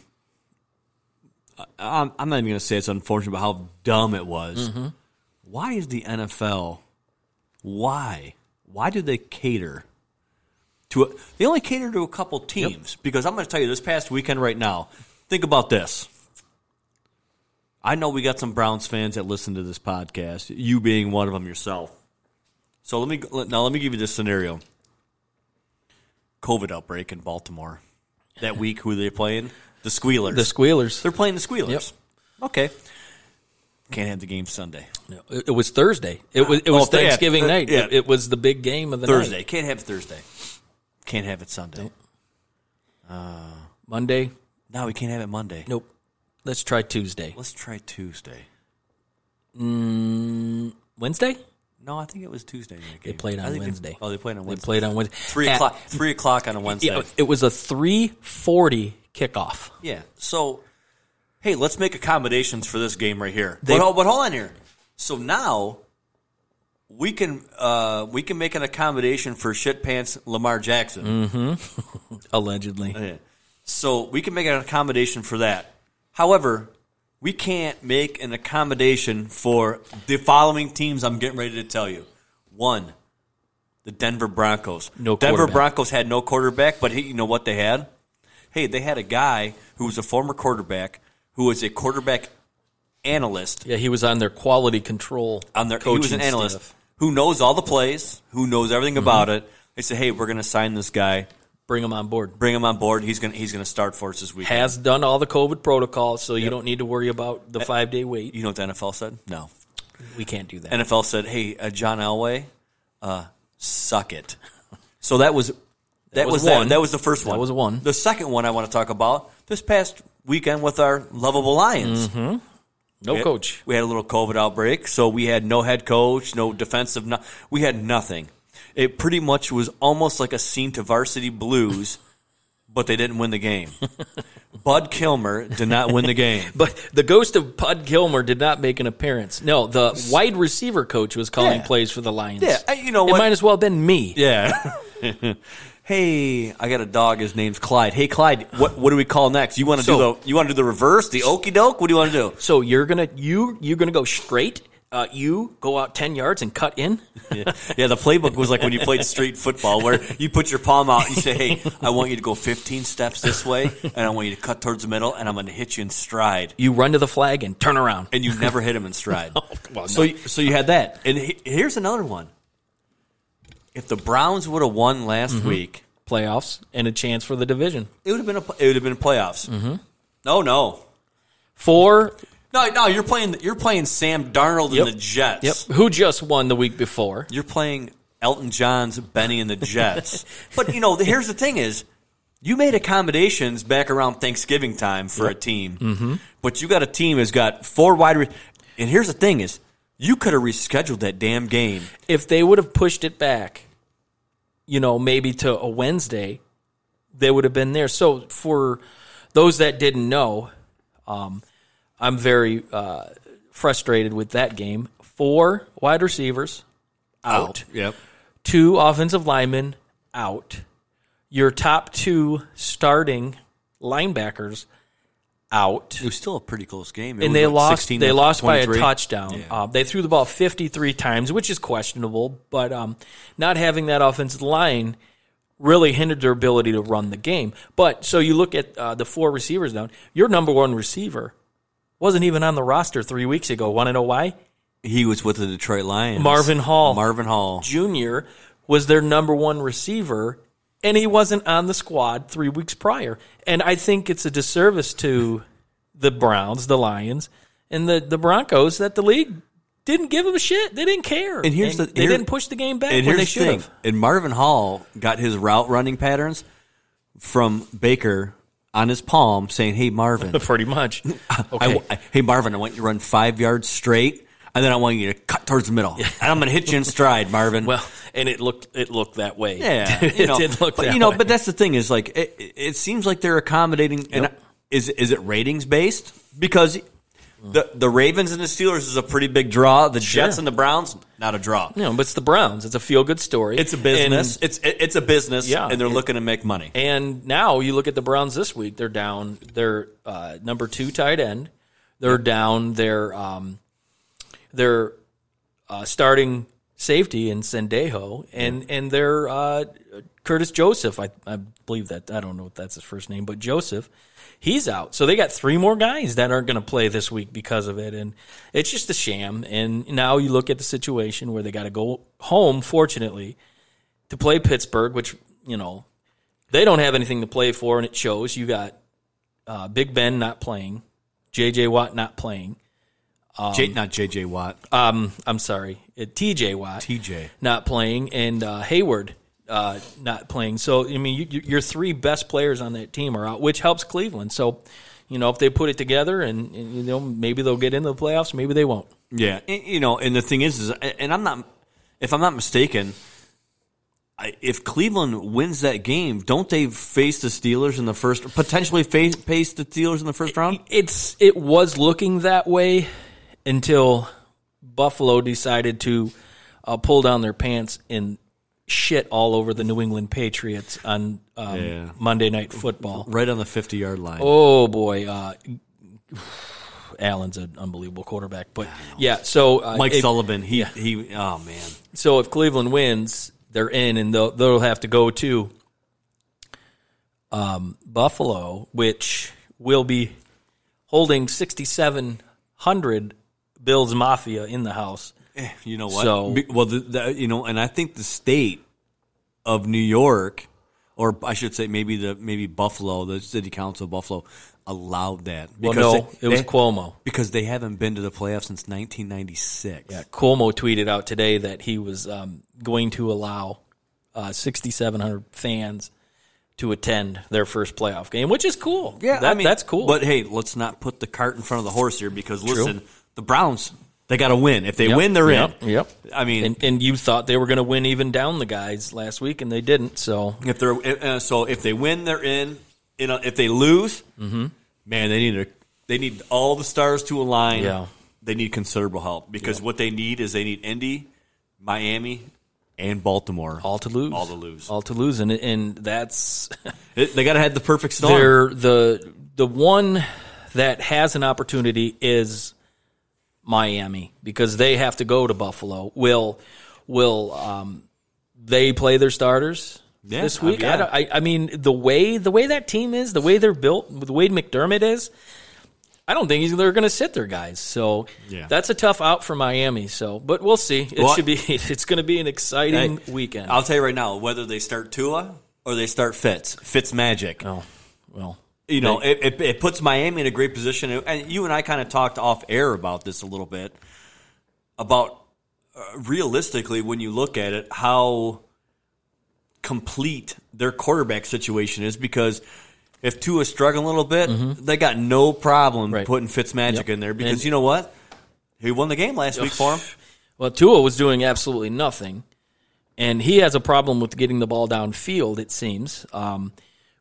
I'm, I'm not even going to say it's unfortunate, but how dumb it was. Why is the NFL? Why? Why do they cater to? A, they only cater to a couple teams because I'm going to tell you this past weekend right now. Think about this. I know we got some Browns fans that listen to this podcast. You being one of them yourself. So let me now let me give you this scenario. COVID outbreak in Baltimore. That week, who are they playing? The Squealers. The Squealers. They're playing the Squealers. Yep. Okay. Can't have the game Sunday. No, It, it was Thursday. It was it was Oh, Thanksgiving th- night. yeah. It, it was the big game of the Thursday. night. Can't have Thursday. Can't have it Sunday. Uh, Monday. No, we can't have it Monday. Nope. Let's try Tuesday. Let's try Tuesday. Mm, Wednesday. No, I think it was Tuesday. They played on Wednesday. oh, they played on Wednesday. They played on Wednesday. three At- o'clock. Three o'clock on a Wednesday. It was a three forty kickoff. Yeah. So, hey, let's make accommodations for this game right here. They- but, hold- but hold on here. So now we can uh, we can make an accommodation for shit pants Lamar Jackson. *laughs* Allegedly. Yeah. So we can make an accommodation for that. However, we can't make an accommodation for the following teams I'm getting ready to tell you. One, the Denver Broncos. No Denver. Broncos had no quarterback, but he, you know what they had? Hey, they had a guy who was a former quarterback who was a quarterback analyst Yeah, he was on their quality control. on their he was an coaching analyst staff. who knows all the plays, who knows everything Mm-hmm. about it. They said, "Hey, we're going to sign this guy. Bring him on board. Bring him on board. He's going to he's to start for us this weekend." Has done all the COVID protocols, so you don't need to worry about the five day wait. You know what the NFL said? No. We can't do that. NFL said, "Hey, uh, John Elway, uh, suck it." *laughs* So that was that, was was, one. that was the first one. That one. was one. The second one I want to talk about this past weekend with our lovable Lions. no We had- coach. We had a little COVID outbreak, so we had no head coach, no defensive. No, we had nothing. It pretty much was almost like a scene to Varsity Blues, but they didn't win the game. *laughs* Bud Kilmer did not win the game. *laughs* But the ghost of Bud Kilmer did not make an appearance. No, the wide receiver coach was calling Yeah. plays for the Lions. Yeah, you know it might as well have been me. Yeah. *laughs* hey, I got a dog. His name's Clyde. Hey, Clyde, what what do we call next? You want to So- do the you want to do the reverse, the okey doke? What do you want to do? So you're gonna you you're gonna go straight. Uh, you go out ten yards and cut in. Yeah. yeah, the playbook was like when you played street football, where you put your palm out and you say, "Hey, I want you to go 15 steps this way, and I want you to cut towards the middle, and I'm going to hit you in stride." You run to the flag and turn around. And you never hit him in stride. *laughs* well, so, no. you- so you had that, and he- here's another one. If the Browns would have won last week, Playoffs and a chance for the division. it would have been a, it would have been playoffs. Mm-hmm. No, no, Four. No, no. You're playing you're playing Sam Darnold Yep. and the Jets. Yep. Who just won the week before? You're playing Elton John's Benny and the Jets. *laughs* but you know, here's the thing: is you made accommodations back around Thanksgiving time for a team, mm-hmm. but you got a team that's got four wide. Re- and here's the thing: is you could have rescheduled that damn game. If they would have pushed it back, you know, maybe to a Wednesday, they would have been there. So for those that didn't know, um, I'm very uh, frustrated with that game. Four wide receivers out. Yep. two offensive linemen out, your top two starting linebackers out, It was still a pretty close game, It and they like lost. 16 They to lost by a touchdown. Yeah. Uh, they threw the ball fifty three times, which is questionable. But um, not having that offensive line really hindered their ability to run the game. But so you look at uh, the four receivers down. Your number one receiver wasn't even on the roster three weeks ago. Want to know why? he was with the Detroit Lions. Marvin Hall. Marvin Hall. Jr. was their number one receiver, and he wasn't on the squad three weeks prior. And I think it's a disservice to the Browns, the Lions, and the, the Broncos that the league didn't give them a shit. They didn't care. And here's the- they here- didn't push the game back And when here's they the should have. And Marvin Hall got his route running patterns from Baker on his palm, saying, "Hey Marvin, *laughs* Pretty much. *laughs* I Okay. w- hey Marvin, I want you to run five yards straight, and then I want you to cut towards the middle, and I'm going to hit you in stride, Marvin." well, and it looked it looked that way. yeah, *laughs* it you know, did look but you know, way. but that's the thing is like it, it seems like they're accommodating. And Yep. is is it ratings based? Because the the Ravens and the Steelers is a pretty big draw. The Jets and the Browns, not a draw. No, but it's the Browns. It's a feel good story. It's a business. And, it's it, it's a business, Yeah. and they're looking to make money. and now you look at the Browns this week. They're down their uh, number two tight end. They're down their um, their uh, starting safety in Sendejo, and and their uh, Curtis Joseph. I, I believe that I don't know if that's his first name, but Joseph. He's out, so they got three more guys that aren't going to play this week because of it, and it's just a sham. And now you look at the situation where they got to go home. Fortunately, to play Pittsburgh, which you know they don't have anything to play for, and it shows. You got uh, Big Ben not playing, J.J. Watt not playing. J, not JJ Watt, Um, I'm sorry, uh, T.J. Watt TJ. not playing, and uh, Heyward uh, not playing. So I mean, you, you- your three best players on that team are out, which helps Cleveland. So you know if they put it together, and, and, you know maybe they'll get into the playoffs, maybe they won't. Yeah, and, you know, and the thing is, is, and I'm not, if I'm not mistaken, I, if Cleveland wins that game, don't they face the Steelers in the first, potentially face, face the Steelers in the first round? It's it was looking that way until Buffalo decided to uh, pull down their pants and shit all over the New England Patriots on um, Yeah. Monday Night Football. Right on the 50 yard line. Oh boy, uh, Allen's an unbelievable quarterback. But yeah, so uh, Mike if- Sullivan, he, he, oh man. So if Cleveland wins, they're in, and they'll they'll have to go to um, Buffalo, which will be holding sixty seven hundred Bills Mafia in the house. You know what? So- well, the, the, you know, and I think the state of New York, or I should say maybe the maybe Buffalo, the city council of Buffalo, allowed that. Well, no, they- it was they- Cuomo. because they haven't been to the playoffs since 1996. Yeah, Cuomo tweeted out today that he was um, going to allow uh, 6,700 fans to attend their first playoff game, which is cool. Yeah, that, I mean, that's cool. But hey, let's not put the cart in front of the horse here because listen, the Browns they got to win. If they Yep, win, they're yep, in. Yep. I mean, and, and you thought they were going to win even down the guys last week, and they didn't. So if they're uh, so if they win, they're in. You know, if they lose, Mm-hmm. man, they need a, they need all the stars to align. Yeah. they need considerable help because what they need is they need Indy, Miami, and Baltimore all to lose, All to lose. all to lose, and and that's It- *laughs* they got to have the perfect storm. they're the the one that has an opportunity is Miami because they have to go to Buffalo. Will will um, they play their starters Yeah, this uh, week? yeah. I, don't- I, I mean, the way the way that team is, the way they're built, the way McDermott is. I don't think he's, they're going to sit their guys, so Yeah. that's a tough out for Miami. So, but we'll see. It Well, should be. *laughs* It's going to be an exciting Hey, weekend. I'll tell you right now, whether they start Tua or they start Fitz, Fitz magic. oh, well, You know, it, it, it puts Miami in a great position. And you and I kind of talked off air about this a little bit about uh, realistically, when you look at it, how complete their quarterback situation is because. If Tua's struggling a little bit, they got no problem Mm-hmm. Right. putting Fitzmagic Yep. in there because And- you know what? He won the game last week for him. *sighs* Well, Tua was doing absolutely nothing, and he has a problem with getting the ball downfield. It seems um,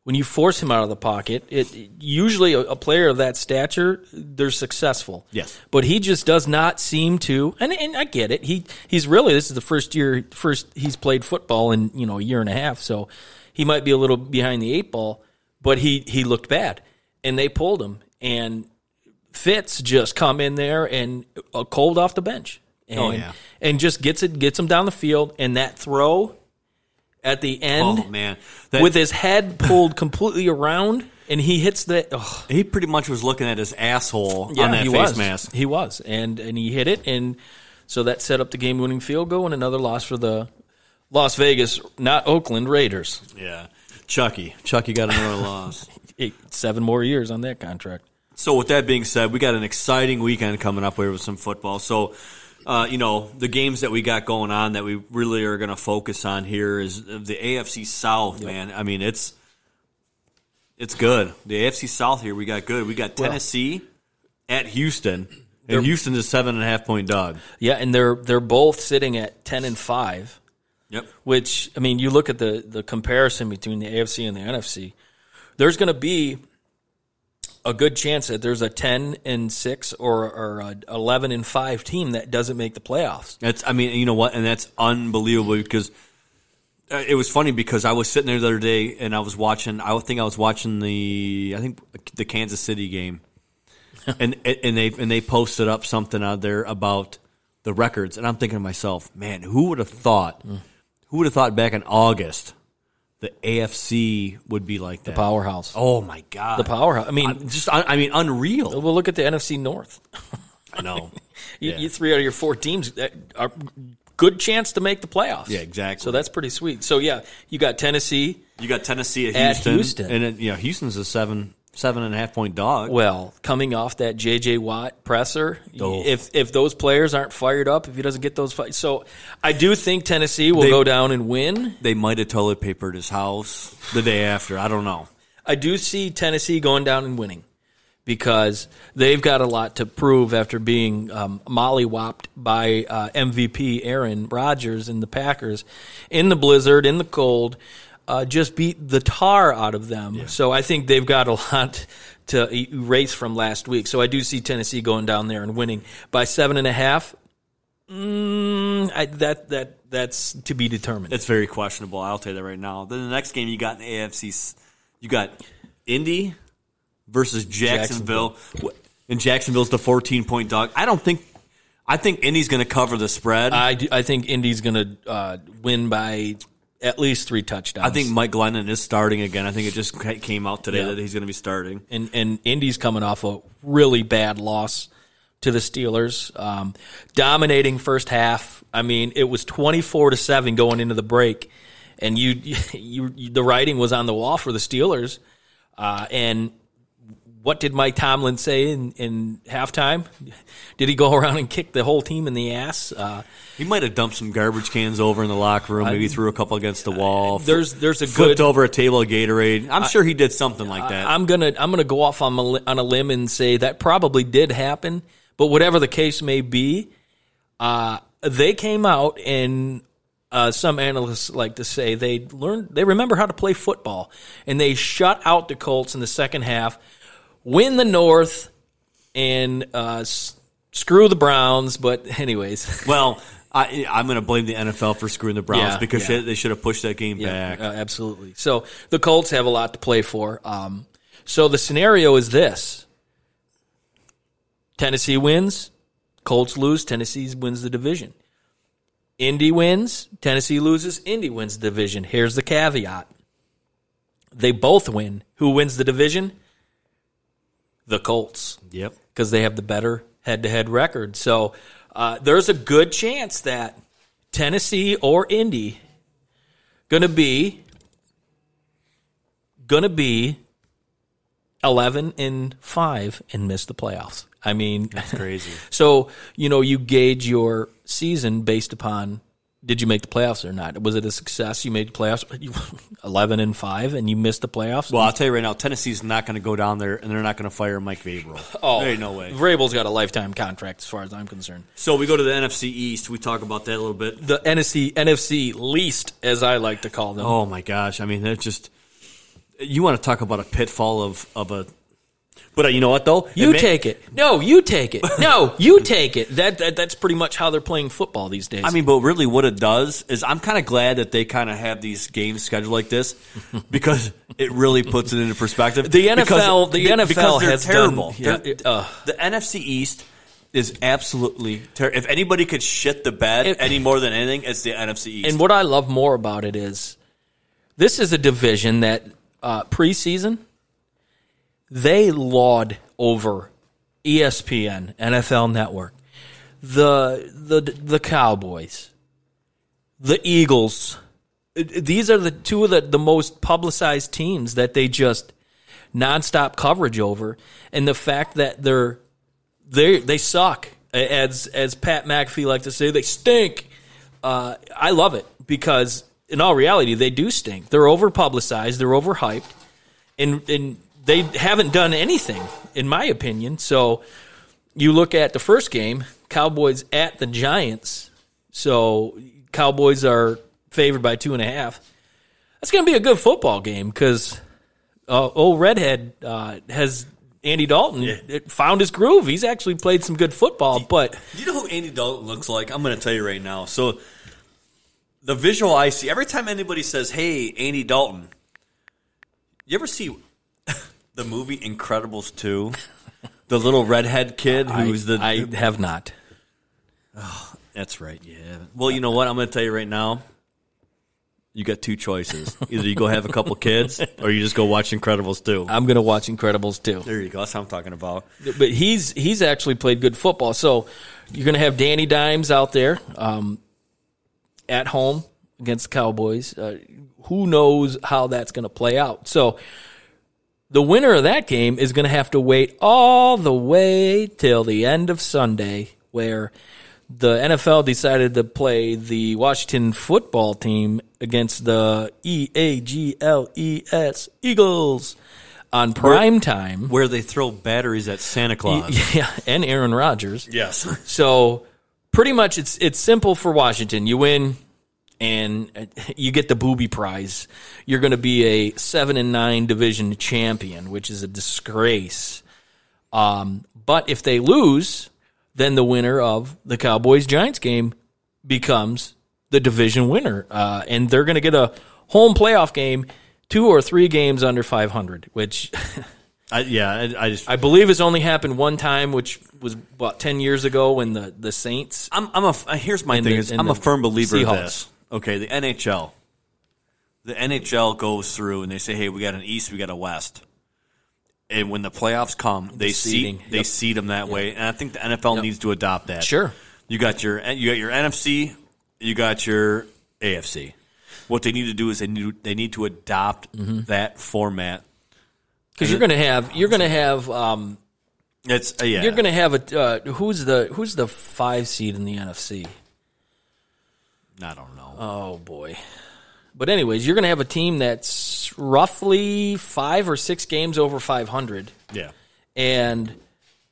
when you force him out of the pocket, it usually a, a player of that stature they're successful. Yes. but he just does not seem to. And, and I get it. He he's really this is the first year first he's played football in you know a year and a half, so he might be a little behind the eight ball. But he he looked bad, and they pulled him and. Fitz just come in there and a cold off the bench. Oh, and, Oh, yeah. and just gets it gets him down the field and that throw at the end Oh man, That- with his head pulled completely around and he hits the oh, he pretty much was looking at his asshole yeah, on that he face was. mask. He was and and he hit it and so that set up the game winning field goal and another loss for the Las Vegas, not Oakland Raiders. Yeah. Chucky. Chucky got another *laughs* loss. Eight, seven more years on that contract. So with that being said, we got an exciting weekend coming up here with some football. So, uh, you know, the games that we got going on that we really are going to focus on here is the AFC South, man. I mean, it's it's good. The AFC South here, we got good. We got Tennessee at Houston, and Houston's a seven and a half point dog. Yeah, and they're they're both sitting at ten and five. Yep. Which I mean, you look at the the comparison between the AFC and the NFC. There's going to be a good chance that there's a ten and six or or a eleven and five team that doesn't make the playoffs. That's, I mean, you know what, and that's unbelievable because uh, it was funny because I was sitting there the other day and I was watching. I think I was watching the, I think the Kansas City game, *laughs* and and they and they posted up something out there about the records, and I'm thinking to myself, man, who would have thought? Who would have thought back in August the AFC would be like that? The powerhouse. Oh my god, The powerhouse. I mean, I- just I, I mean, unreal. we'll look at the NFC North. I know. *laughs* You, Yeah. you three out of your four teams are good chance to make the playoffs. Yeah, exactly. So that's pretty sweet. So yeah, you got Tennessee. You got Tennessee at At Houston, Houston. and it, you know Houston's a seven seven and a half point dog. Well, coming off that J.J. Watt presser, Oh. if if those players aren't fired up, if he doesn't get those fights, so I do think Tennessee will They- go down and win. they might have toilet papered his house the day after. I don't know. I do see Tennessee going down and winning because they've got a lot to prove after being um, mollywopped by uh, MVP Aaron Rodgers and the Packers in the blizzard, in the cold, uh, just beat the tar out of them. So I think they've got a lot to erase from last week. So I do see Tennessee going down there and winning by seven and a half. Mm, I, that that that's to be determined. It's very questionable. I'll tell you that right now. Then the next game you got in the AFC, you got Indy versus Jacksonville, and Jacksonville's the 14 point dog. I don't think. I think Indy's going to cover the spread. I, I, do- I think Indy's going to uh, win by at least three touchdowns. I think Mike Glennon is starting again. I think it just came out today Yeah. that he's going to be starting. and and Indy's coming off a really bad loss to the Steelers, um, dominating first half. I mean, it was twenty four to seven going into the break, and you, you, *laughs* you the writing was on the wall for the Steelers. Uh, and what did Mike Tomlin say in, in halftime? Did he go around and kick the whole team in the ass? Uh, He might have dumped some garbage cans over in the locker room. Maybe threw a couple against the wall. there's there's a flipped good over a table of Gatorade. I'm sure he did something like that. I'm gonna I'm gonna go off on a, on a limb and say that probably did happen. But whatever the case may be, uh, they came out and uh, some analysts like to say they learned they remember how to play football and they shut out the Colts in the second half, win the North, and uh, s- screw the Browns. But anyways, *laughs* Well, I, I'm going to blame the NFL for screwing the Browns Yeah, because yeah. they- should have pushed that game back. uh, absolutely. So the Colts have a lot to play for. Um, so the scenario is this: Tennessee wins, Colts lose, Tennessee wins the division. Indy wins, Tennessee loses, Indy wins the division. Here's the caveat: they both win. Who wins the division? The Colts Yep. because they have the better head-to-head record. So uh, there's a good chance that Tennessee or Indy gonna be gonna be eleven and five and miss the playoffs. I mean, That's crazy. *laughs* so you know you gauge your season based upon did you make the playoffs or not? Was it a success? You made the playoffs, *laughs* eleven and five, and you missed the playoffs. Well, I'll tell you right now, Tennessee's not going to go down there and they're not going to fire Mike Vrabel. *laughs* oh, there ain't no way. Vrabel's got a lifetime contract, as far as I'm concerned. So we go to the NFC East. We talk about that a little bit. the NFC NFC least, as I like to call them. Oh my gosh! I mean, that's just you want to talk about a pitfall of of a. But uh, you know what though? you take it. No, you take it. No, *laughs* you take it. That, that that's pretty much how they're playing football these days. I mean, but really, what it does is I'm kind of glad that they kind of have these games scheduled like this *laughs* because it really puts it into perspective. the NFL, Because- the NFL has terrible. Done, yeah, uh, the NFC East is absolutely terrible. If anybody could shit the bed It- any more than anything, it's the NFC East. and what I love more about it is this is a division that uh, preseason they laud over ESPN, NFL Network, the the the Cowboys, the Eagles, these are the two of the, the most publicized teams that they just nonstop coverage over, and the fact that they're they they suck as as Pat McAfee like to say they stink. Uh, I love it because in all reality they do stink. They're over publicized. They're overhyped, and and they haven't done anything in my opinion. So you look at the first game, Cowboys at the Giants. So Cowboys are favored by two and a half. That's going to be a good football game because uh, old redhead uh, has Andy Dalton it found his groove. He's actually played some good football, but Do you know who Andy Dalton looks like? I'm going to tell you right now. So, the visual I see every time anybody says, "Hey, Andy Dalton," you ever see the movie Incredibles 2? The little redhead kid who's the I have not. *sighs* That's right. Yeah. Well, you know what? I'm going to tell you right now. You got two choices. Either you go have a couple kids, or you just go watch Incredibles 2. I'm going to watch Incredibles too. There you go. That's what I'm talking about. but he's he's actually played good football. So you're going to have Danny Dimes out there um, at home against the Cowboys. Uh, who knows how that's going to play out? So the winner of that game is going to have to wait all the way till the end of Sunday, where the NFL decided to play the Washington football team against the E A G L E S Eagles on prime time. Where they throw batteries at Santa Claus. *laughs* Yeah, and Aaron Rodgers. Yes. So pretty much it's it's simple for Washington. You win and uh, you get the booby prize. You're going to be a 7 and 9 division champion, which is a disgrace. Um, but if they lose, then the winner of the Cowboys Giants game becomes the division winner. Uh, and they're going to get a home playoff game, two or three games under 500, which I, yeah, I, I just I believe it's only happened one time, which was about ten years ago when the the Saints. I'm, I'm a. f- Here's my thing: the- is I'm a firm believer of this. Okay, the NHL, the NHL goes through and they say, "Hey, we got an East, we got a West," and when the playoffs come, they seed they yep. seed them that way, and I think the NFL needs to adopt that. Sure. you got your you got your NFC, you got your AFC. What they need to do is they need they need to adopt Mm-hmm. that format. Because you're going to have you're going to have um, It's uh, yeah, you're going to have a uh, who's the who's the five seed in the NFC? I don't know. Oh boy. But anyways, you're going to have a team that's roughly five or six games over 500, yeah, and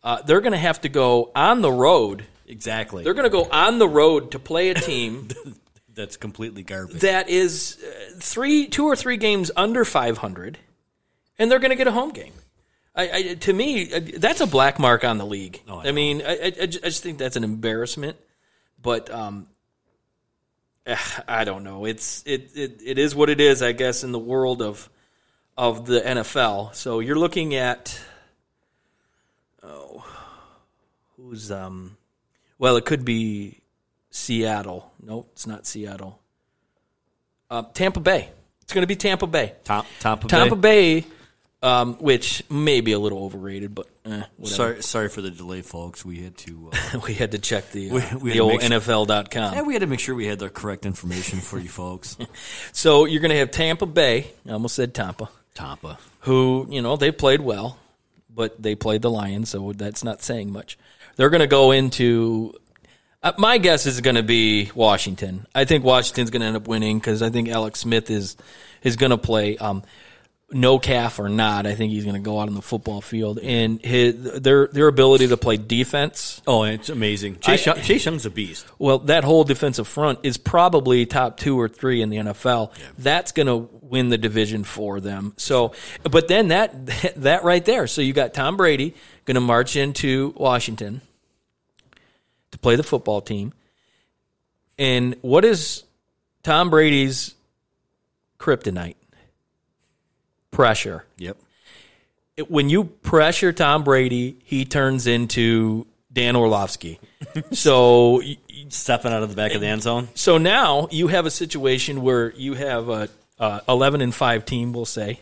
uh, they're going to have to go on the road. exactly. They're going to go on the road to play a team *laughs* That's completely garbage. that is uh, three, two or three games under 500, and they're going to get a home game. I, I, to me, uh, that's a black mark on the league. Oh, I I, mean, I, I, I just think that's an embarrassment. But um, *sighs* I don't know. It's it, it it is what it is. I guess in the world of of the NFL. So you're looking at oh, who's um, well, it could be Seattle. No, it's not Seattle. Uh, Tampa Bay. It's going to be Tampa Bay. Top, top Tampa Bay. Bay, um, which may be a little overrated, but eh. Sorry, sorry for the delay, folks. We had to. Uh, *laughs* we had to check the, uh, We- we the old sure- NFL.com. yeah, we had to make sure we had the correct information for you folks. *laughs* So you're going to have Tampa Bay. I almost said Tampa, Tampa. who you know they played well, but they played the Lions, so that's not saying much. They're going to go into. Uh, my guess is going to be Washington. I think Washington's going to end up winning because I think Alex Smith is is going to play. Um, no calf or not, I think he's going to go out on the football field, and his their their ability to play defense Oh, it's amazing. Chase, I- Chase Young's a beast. Well, that whole defensive front is probably top two or three in the NFL. That's going to win the division for them. So, but then that *laughs* that right there. So you got Tom Brady going to march into Washington to play the football team, and what is Tom Brady's kryptonite? Pressure Yep. it- when you pressure Tom Brady, he turns into Dan Orlovsky. *laughs* so Stepping out of the back of the end zone. so now you have a situation where you have a, a 11 and 5 team, we'll say,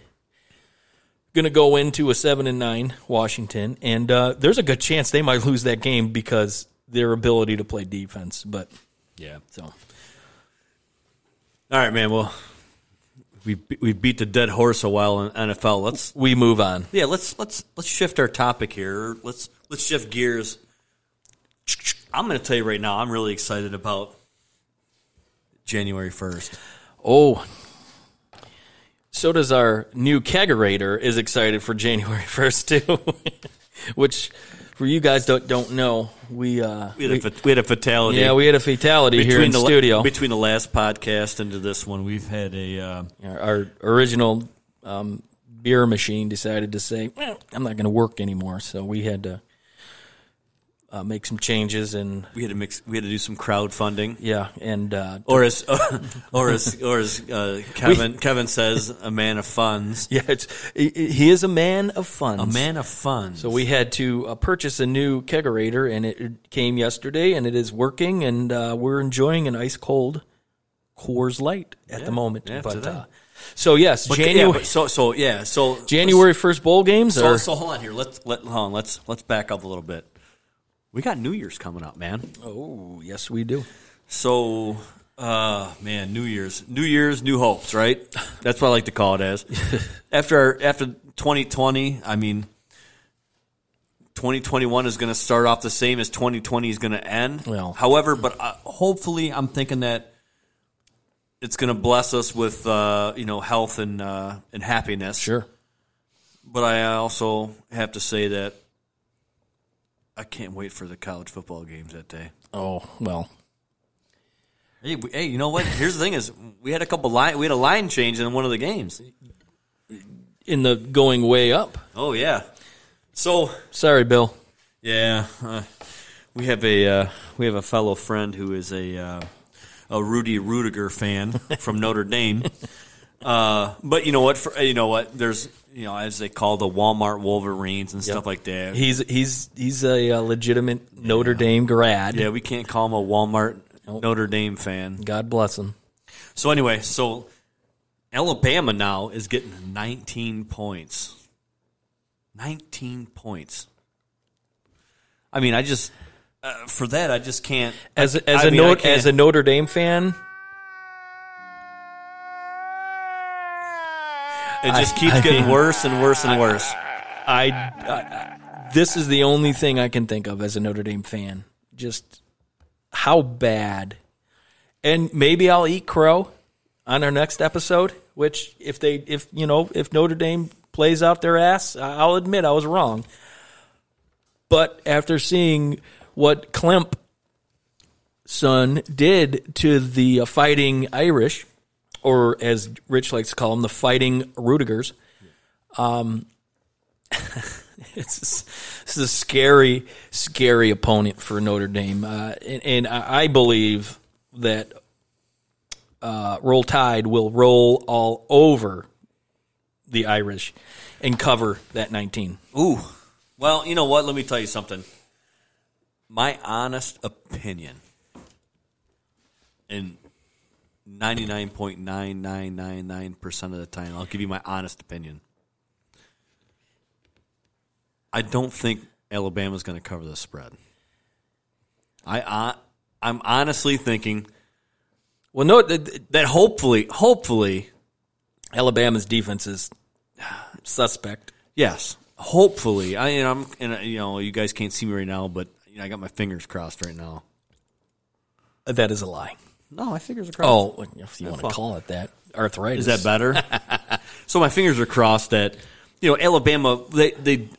going to go into a 7 and 9 Washington and uh, there's a good chance they might lose that game because their ability to play defense, but Yeah. so All right, man. Well, we we beat the dead horse a while in NFL. Let's We move on. yeah, let's let's let's shift our topic here. Let's let's shift gears. I'm going to tell you right now. I'm really excited about January first. Oh, so does our new kegerator is excited for January *laughs* first too, which for you guys don't don't know we uh We had, a, we had a fatality. yeah we had a fatality here in the studio. between the last podcast and to this one. We've had a uh, our, our original um, beer machine decided to say, well, I'm not going to work anymore, so we had to uh, make some changes and we had to mix. We had to do some crowdfunding. yeah and uh, *laughs* Or as, or as, or as uh, Kevin Kevin says, a man of funds, *laughs* yeah it's, he, he is a man of funds. a man of funds. So we had to uh, purchase a new kegerator, and it, came yesterday, and it is working, and uh, we're enjoying an ice cold Coors Light at the moment. yeah, but uh, so yes, But, January but so so yeah, so January first bowl games So, are so hold on here. Let's let hold on. Let's let's back up a little bit. We got New Year's coming up, man. oh yes we do. So, uh, man, New Year's, New Year's, new hopes, right? That's what I like to call it as. *laughs* after our, after 2020, I mean, 2021 is going to start off the same as 2020 is going to end. Well. however, but uh, hopefully, I'm thinking that it's going to bless us with uh, you know health and uh, and happiness. Sure. But I also have to say that I can't wait for the college football games that day. Oh well. Hey, hey, you know what? Here's the thing: is we had a couple line, we had a line change in one of the games. In the going way up. Oh yeah. So Sorry, Bill. yeah, uh, we have a uh, we have a fellow friend who is a uh, a Rudy Ruettiger fan *laughs* from Notre Dame. Uh, but you know what? For, you know what? There's you know as they call the Walmart Wolverines and stuff like that. He's he's he's a, uh legitimate Notre Dame grad. yeah, we can't call him a Walmart Notre Dame fan. God bless him. So anyway, so Alabama now is getting 19 points. 19 points. I mean, I just uh, for that I just can't. As as I a mean, Notre, can't- as a Notre Dame fan, it just keeps I getting mean- worse and worse and worse. I, I this is the only thing I can think of as a Notre Dame fan. Just how bad. And maybe I'll eat crow on our next episode. Which, if they, if you know, if Notre Dame plays out their ass, I'll admit I was wrong. But after seeing what Klemp son did to the fighting Irish, or as Rich likes to call them, the fighting Rudigers, *laughs* it's this is a scary, scary opponent for Notre Dame, uh, and, and I I believe that uh, Roll Tide will roll all over the Irish and cover that 19. Ooh. Well, you know what? Let me tell you something. My honest opinion, and 99.9999% of the time, I'll give you my honest opinion. I don't think Alabama's going to cover the spread. I, I I'm honestly thinking Well, no, th- th- that hopefully, hopefully, Alabama's defense is *sighs* suspect. Yes, hopefully. I and I'm and you know you guys can't see me right now, but you know, I got my fingers crossed right now. That is a lie. No, my fingers are crossed. Oh, if you want to call it that, arthritis. is that better? *laughs* so my fingers are crossed that you know Alabama they they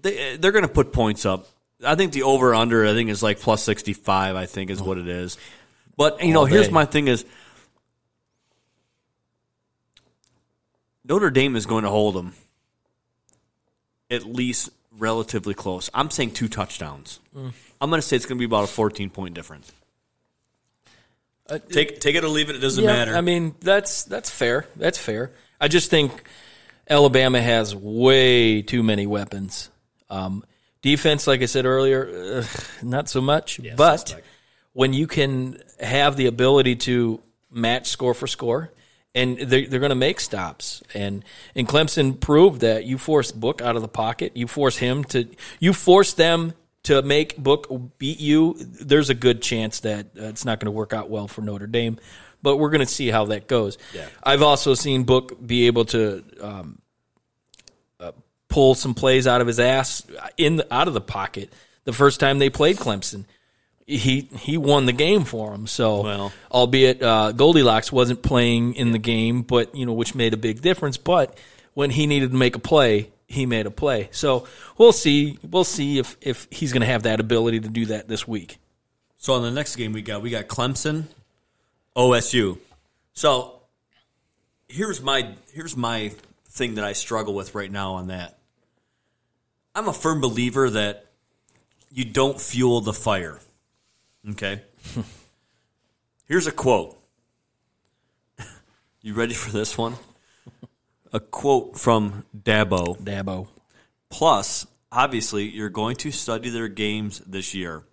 they they're going to put points up. I think the over under I think is like plus sixty five. I think is what it is. But you know, All here's my thing is Notre Dame is going to hold them at least relatively close. I'm saying two touchdowns. Mm. I'm going to say it's going to be about a 14 point difference. Take take it or leave it. It doesn't Yeah, matter. I mean, that's that's fair. That's fair. I just think Alabama has way too many weapons. Um, defense, like I said earlier, ugh, not so much. but suspect. when you can have the ability to match score for score, and they're, they're going to make stops, and and Clemson proved that you force Book out of the pocket, you force him to, you force them to make Book beat you. There's a good chance that uh, it's not going to work out well for Notre Dame. but we're going to see how that goes. Yeah. I've also seen Book be able to um, uh, pull some plays out of his ass in the, out of the pocket the first time they played Clemson. He he won the game for him. So, Well. albeit uh, Goldilocks wasn't playing in the game, but you know which made a big difference. But when he needed to make a play, he made a play. So we'll see. We'll see if if he's going to have that ability to do that this week. So on the next game we got we got Clemson, OSU. So here's my here's my thing that I struggle with right now on that. I'm a firm believer that you don't fuel the fire. Okay. *laughs* here's a quote. *laughs* You ready for this one? A quote from Dabo. Dabo. Plus, obviously, you're going to study their games this year.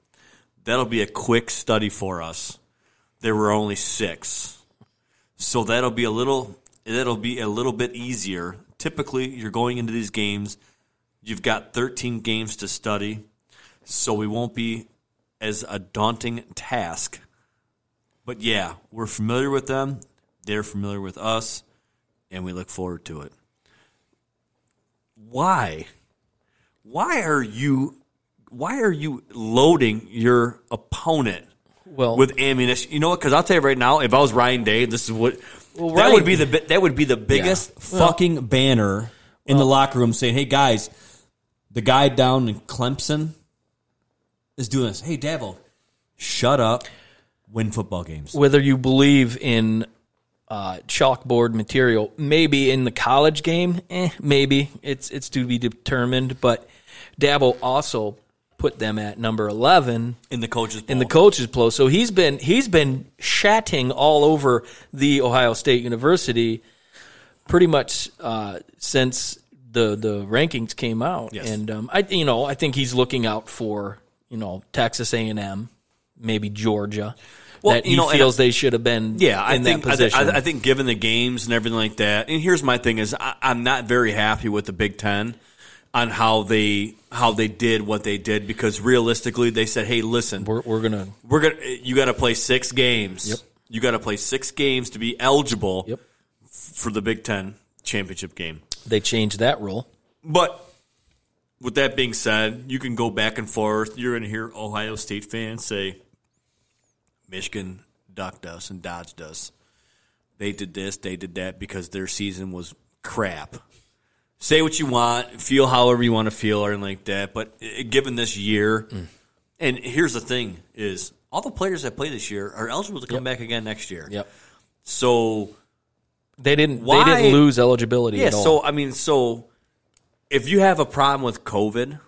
That'll be a quick study for us. There were only six, so that'll be a little. That'll be a little bit easier. Typically, you're going into these games. You've got 13 games to study, so we won't be as a daunting task. But yeah, we're familiar with them. They're familiar with us, and we look forward to it. Why? Why are you why are you loading your opponent Well, with ammunition? You know what? Because i'll tell you right now if i was ryan day this is what that Ryan- would be the that would be the biggest fucking banner in the locker room saying, "Hey guys, the guy down in Clemson is doing this. Hey Dabo, shut up, win football games." whether you believe in uh, chalkboard material, maybe in the college game, eh, maybe it's it's to be determined. But Dabo also put them at number eleven in the coaches in the poll. coaches poll. So he's been he's been shatting all over the Ohio State University pretty much uh, since the the rankings came out. Yes. And um, I you know I think he's looking out for you know Texas A and M, maybe Georgia. Well, that you he know, feels I- they should have been Yeah, I think that I, position. I, I think given the games and everything like that, and here's my thing is I, I'm not very happy with the Big Ten on how they how they did what they did because realistically they said, hey, listen, we're, we're gonna we're gonna you got to play six games. Yep. You got to play six games to be eligible Yep. for the Big Ten championship game. they changed that rule. But with that being said, you can go back and forth. You're going to hear Ohio State fans say, Michigan ducked us and dodged us. They did this, they did that because their season was crap. Say what you want, feel however you want to feel, or anything like that. But given this year, mm. and here's the thing: is all the players that play this year are eligible to come back again next year. Yep. So They didn't Why- they didn't lose eligibility yeah, at all. so I mean, so if you have a problem with COVID,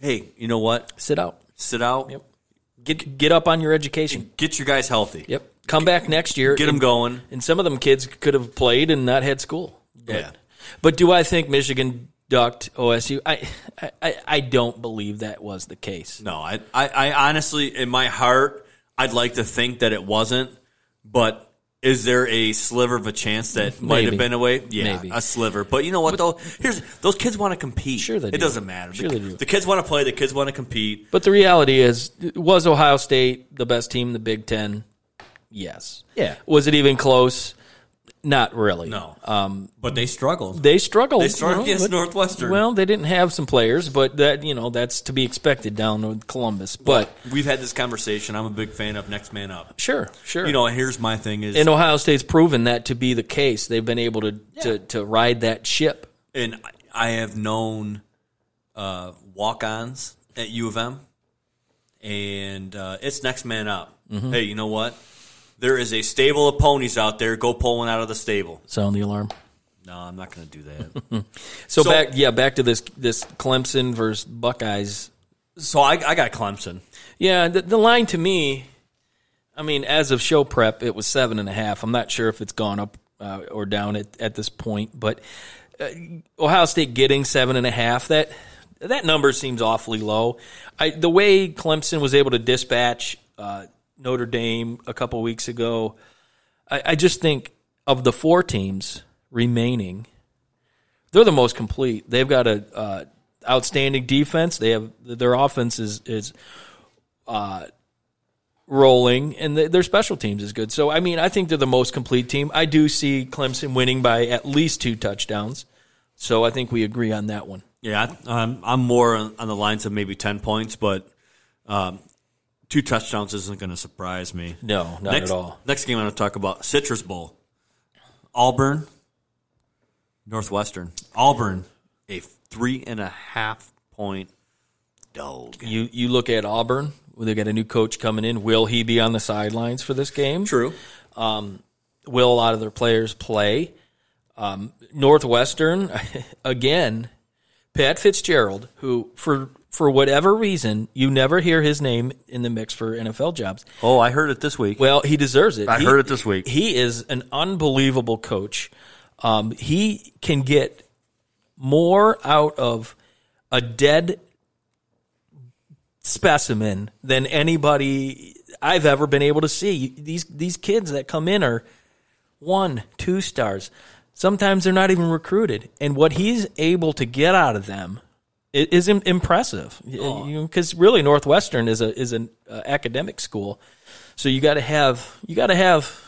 hey, you know what? Sit out. Sit out. Yep. Get get up on your education. Get your guys healthy. Yep. Come back next year. Get them and- going. And some of them kids could have played and not had school. But, Yeah. But do I think Michigan ducked OSU? I, I I don't believe that was the case. No, I, I, I honestly, in my heart, I'd like to think that it wasn't. But is there a sliver of a chance that might have Maybe. been away? Yeah, Maybe. a sliver. But you know what though? Here's those kids want to compete. Sure they do. It doesn't matter. Sure the, they do. the kids want to play. The kids want to compete. But the reality is, was Ohio State the best team in the Big Ten? Yes. Yeah. Was it even close? Not really. No. Um, But they struggled. they struggled. They struggled you know, against but- Northwestern. Well, they didn't have some players, but that you know that's to be expected down with Columbus. But We've had this conversation. I'm a big fan of next man up. sure, sure. You know, and here's my thing is and Ohio State's proven that to be the case. They've been able to to, to ride that ship. and I have known uh, walk-ons at U of M, and uh, it's next man up. Mm-hmm. Hey, you know what? There is a stable of ponies out there. Go pull one out of the stable. Sound the alarm. No, I'm not going to do that. *laughs* So, So- back, yeah, back to this this Clemson versus Buckeyes. so I, I got Clemson. Yeah, the, the line to me, I mean, as of show prep, it was seven and a half. I'm not sure if it's gone up uh, or down at, at this point, but uh, Ohio State getting seven and a half that that number seems awfully low. I, the way Clemson was able to dispatch uh, Notre Dame a couple weeks ago, I, I just think of the four teams remaining, they're the most complete. They've got a uh, outstanding defense. They have their offense is is uh, rolling, and th their special teams is good. So, I mean, I think they're the most complete team. I do see Clemson winning by at least two touchdowns. So, I think we agree on that one. Yeah, I- I'm, I'm more on the lines of maybe 10 points, but um, two touchdowns isn't going to surprise me. No, not next, at all. Next game I'm going to talk about Citrus Bowl. Auburn, Northwestern. Auburn. A three and a half point dog. You you look at Auburn. They got a new coach coming in. Will he be on the sidelines for this game? True. will a lot of their players play. Um, Northwestern, *laughs* again, Pat Fitzgerald, who for for whatever reason you never hear his name in the mix for NFL jobs. Oh, I heard it this week. Well, he deserves it. I He- heard it this week. He is an unbelievable coach. Um, he can get more out of a dead specimen than anybody I've ever been able to see. These these kids that come in are one, two stars. Sometimes they're not even recruited, and what he's able to get out of them i- is im- impressive. Because really, Northwestern is a is an uh, academic school, so you got to have you got to have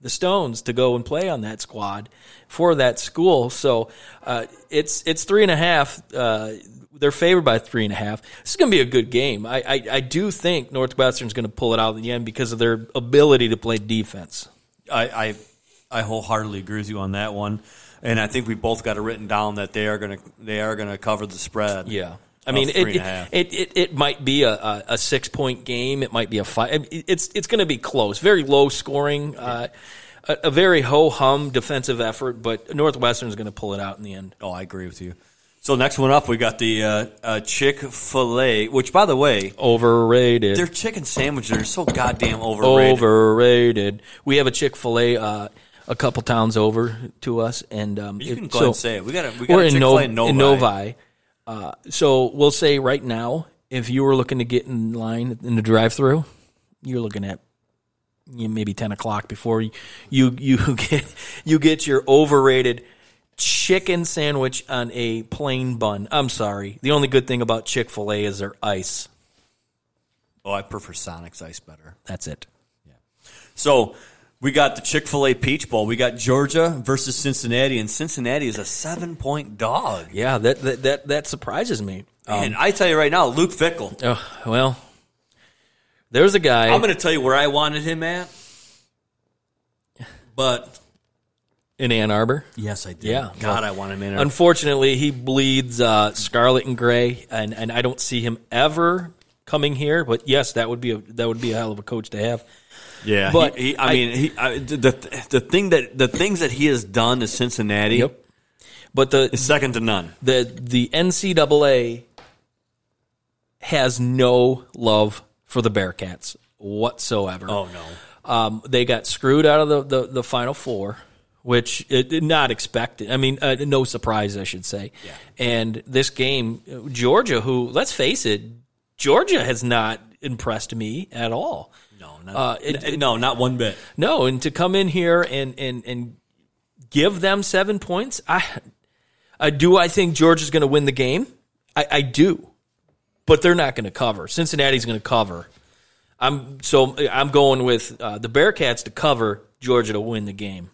the stones to go and play on that squad for that school. So uh, it's it's three and a half. Uh, they're favored by three and a half. This is going to be a good game. I, I, I do think Northwestern's going to pull it out in the end because of their ability to play defense. I, I I wholeheartedly agree with you on that one, and I think we both got it written down that they are gonna they are gonna cover the spread. Yeah. I mean, it, and a half. it, it, it might be a, a, a six point game. It might be a five. It's it's going to be close, very low scoring, uh, a, a very ho hum defensive effort. But Northwestern's going to pull it out in the end. Oh, I agree with you. So next one up, we got the uh, uh, Chick Fil A, which by the way, Overrated. their chicken sandwiches are so goddamn overrated. Overrated. We have a Chick Fil A uh, a couple towns over to us, and um, You it- can go so and say it. We got we got we're in, Chick Nov- Fil A in Novi. in Novi. Uh, so we'll say right now, if you were looking to get in line in the drive-through, you're looking at you know, maybe ten o'clock before you you, you *laughs* get you get your overrated chicken sandwich on a plain bun. I'm sorry. The only good thing about Chick Fil A is their ice. Oh, I prefer Sonic's ice better. That's it. Yeah. So we got the Chick Fil A Peach Bowl. We got Georgia versus Cincinnati, and Cincinnati is a seven point dog. Yeah, that that that, that surprises me. and I tell you right now, Luke Fickell. Oh, well, there's a guy. I'm going to tell you where I wanted him at, but in Ann Arbor. Yes, I did. Yeah. God, I want him in. there. Unfortunately, he bleeds uh, scarlet and gray, and, and I don't see him ever coming here. But yes, that would be a that would be a hell of a coach to have. Yeah, But but he, I, I- mean, he, I, the the thing that the things that he has done to Cincinnati But the is second to none. the the NCAA has no love for the Bearcats whatsoever. Oh no, Um, they got screwed out of the, the, the Final Four, which it did not expected. I mean, uh, no surprise, I should say. Yeah. And this game, Georgia, who let's face it, Georgia has not impressed me at all. No, not, Uh, it- n- no, not one bit. No, and to come in here and and and give them seven points, I, I do. I think Georgia's going to win the game. I, I do, but they're not going to cover. Cincinnati's going to cover. I'm so I'm going with uh, the Bearcats to cover, Georgia to win the game.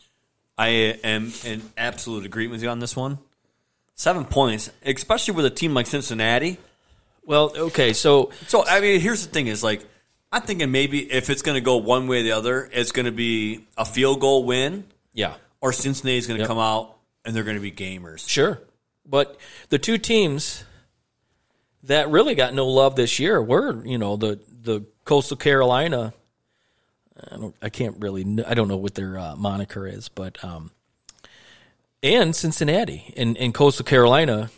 I am in absolute agreement with you on this one. Seven points, especially with a team like Cincinnati. Well, okay, so So I mean, here's the thing: is like I'm thinking maybe if it's going to go one way or the other, it's going to be a field goal win, yeah, or Cincinnati's going to Yep. come out and they're going to be gamers. sure, but the two teams that really got no love this year were you know the the Coastal Carolina. I don't. I can't really. I don't know what their uh, moniker is, but um, and Cincinnati and and Coastal Carolina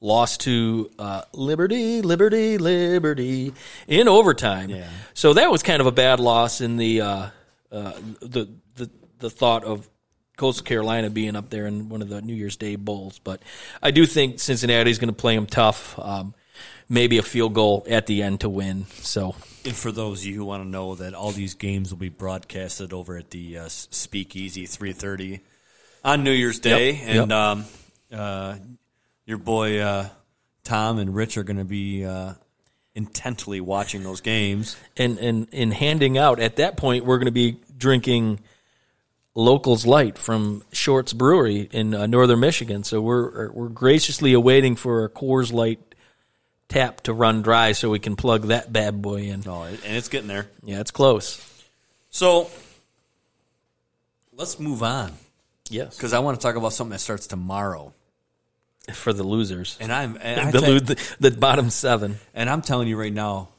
lost to uh, Liberty, Liberty, Liberty in overtime. Yeah. So that was kind of a bad loss in the uh, uh, the the the thought of Coastal Carolina being up there in one of the New Year's Day bowls. But I do think Cincinnati's going to play them tough. Um, maybe a field goal at the end to win. So And for those of you who want to know that all these games will be broadcasted over at the uh, Speakeasy 3:30 on New Year's Day, Yep, and yep. um, uh, your boy uh, Tom and Rich are going to be uh, intently watching those games. and and in handing out at that point we're going to be drinking locals light from Short's Brewery in uh, northern Michigan. So we're we're graciously awaiting for a Coors Light tap to run dry so we can plug that bad boy in. Oh, and it's getting there. Yeah, it's close. So let's move on Yes, because I want to talk about something that starts tomorrow. For the losers, And I'm and, *laughs* I the, tell- the the bottom seven. and I'm telling you right now,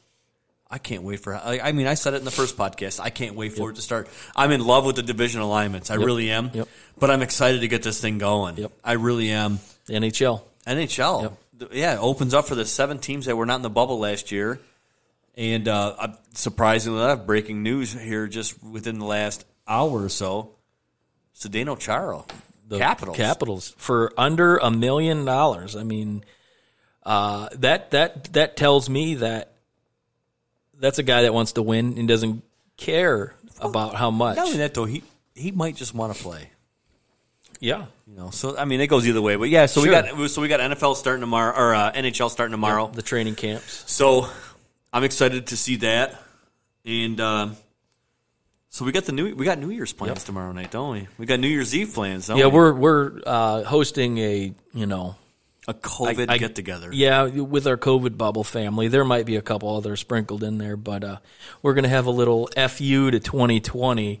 I can't wait for. I, I mean, I said it in the first podcast. I can't wait for it to start. I'm in love with the division alignments. I really am. Yep. But I'm excited to get this thing going. Yep. I really am. The NHL. NHL. Yep. Yeah, it opens up for the seven teams that were not in the bubble last year. And uh, surprisingly enough, breaking news here just within the last hour or so. Zdeno Chara, the Capitals. Capitals for under a million dollars. I mean, uh, that that that tells me that that's a guy that wants to win and doesn't care about how much. Not only that though, he he might just want to play. yeah, You know, so I mean, it goes either way. But yeah, so we got so we got NFL starting tomorrow or uh, NHL starting tomorrow. the training camps. So I'm excited to see that, and um, so we got the new we got New Year's plans tomorrow night, don't we? We got New Year's Eve plans, don't Yeah, we? we're we're uh, hosting a you know a COVID I- get together. yeah with our COVID bubble family. There might be a couple others sprinkled in there, but uh, we're gonna have a little fu to 2020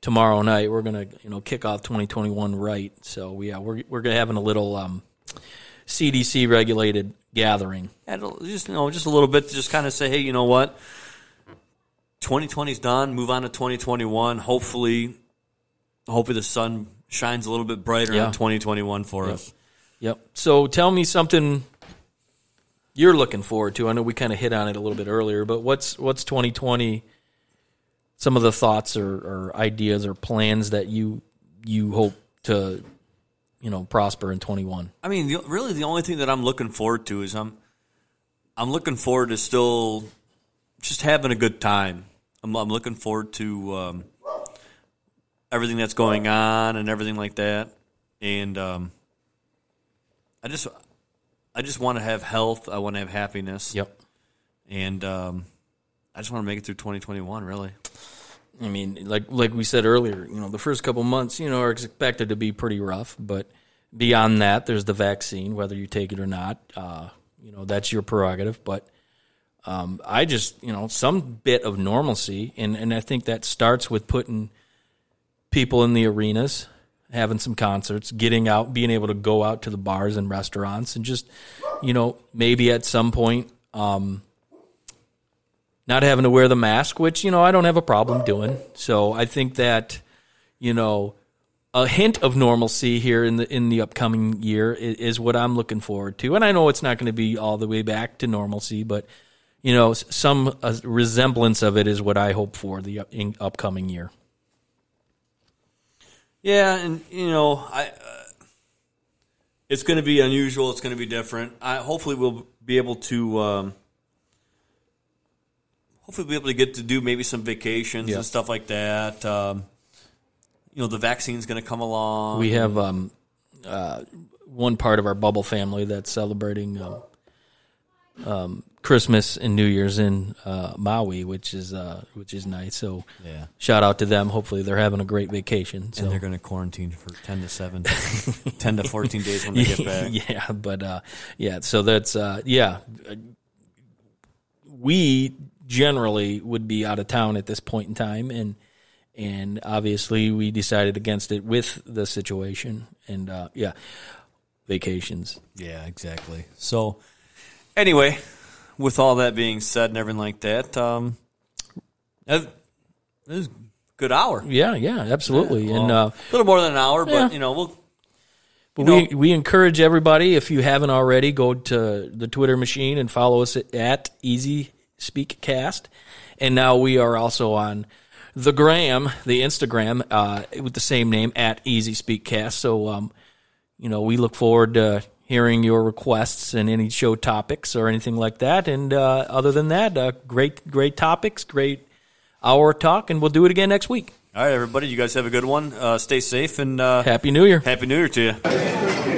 tomorrow night. We're gonna you know kick off 2021 right. So yeah, we're we're gonna having a little um, CDC regulated gathering. And just you know, just a little bit to just kind of say, hey, you know what? 2020's done. Move on to 2021. Hopefully, hopefully the sun shines a little bit brighter Yeah. in 2021 for us. Yep. So tell me something you're looking forward to. I know we kind of hit on it a little bit earlier, but what's what's 2020? Some of the thoughts or, or ideas or plans that you you hope to you know prosper in 21. I mean, the, really, the only thing that I'm looking forward to is I'm I'm looking forward to still just having a good time. I'm, I'm looking forward to um, everything that's going on and everything like that, and um, I just I just want to have health. I want to have happiness. Yep. and um, I just want to make it through 2021. Really, I mean, like like we said earlier, you know, the first couple months, you know, are expected to be pretty rough, but beyond that, there's the vaccine, whether you take it or not. Uh, you know, that's your prerogative. But um, I just, you know, some bit of normalcy, and and I think that starts with putting people in the arenas, having some concerts, getting out, being able to go out to the bars and restaurants, and just, you know, maybe at some point. Um, not having to wear the mask, which you know I don't have a problem doing. So I think that you know a hint of normalcy here in the in the upcoming year is, is what I'm looking forward to. And I know it's not going to be all the way back to normalcy, but you know some uh, resemblance of it is what I hope for the in upcoming year. yeah, and you know, I uh, it's going to be unusual. It's going to be different. I hopefully we'll be able to. Um, Hopefully, we'll be able to get to do maybe some vacations Yeah. and stuff like that. Um, you know, the vaccine's going to come along. We have um, uh, one part of our bubble family that's celebrating um, um, Christmas and New Year's in uh, Maui, which is uh, which is nice. So Yeah. shout out to them. Hopefully they're having a great vacation. So and they're going to quarantine for 10 to 7 *laughs* 10 to 14 days when they get *laughs* back yeah, but uh, yeah, so that's uh, yeah. We generally would be out of town at this point in time, and and obviously we decided against it with the situation, and uh, yeah, vacations. yeah exactly so anyway with all that being said and everything like that um that that was a good hour Yeah, yeah, absolutely, and Well, uh, a little more than an hour but yeah. you know we'll But we, we encourage everybody, if you haven't already, go to the Twitter machine and follow us at, at Easy Speak Cast. And now we are also on the gram, the Instagram, uh, with the same name at Easy Speak Cast. So, um, you know, we look forward to hearing your requests and any show topics or anything like that. And uh, other than that, uh, great, great topics, great hour talk, and we'll do it again next week. all right everybody you guys have a good one uh, stay safe and uh, Happy New Year. happy new year to you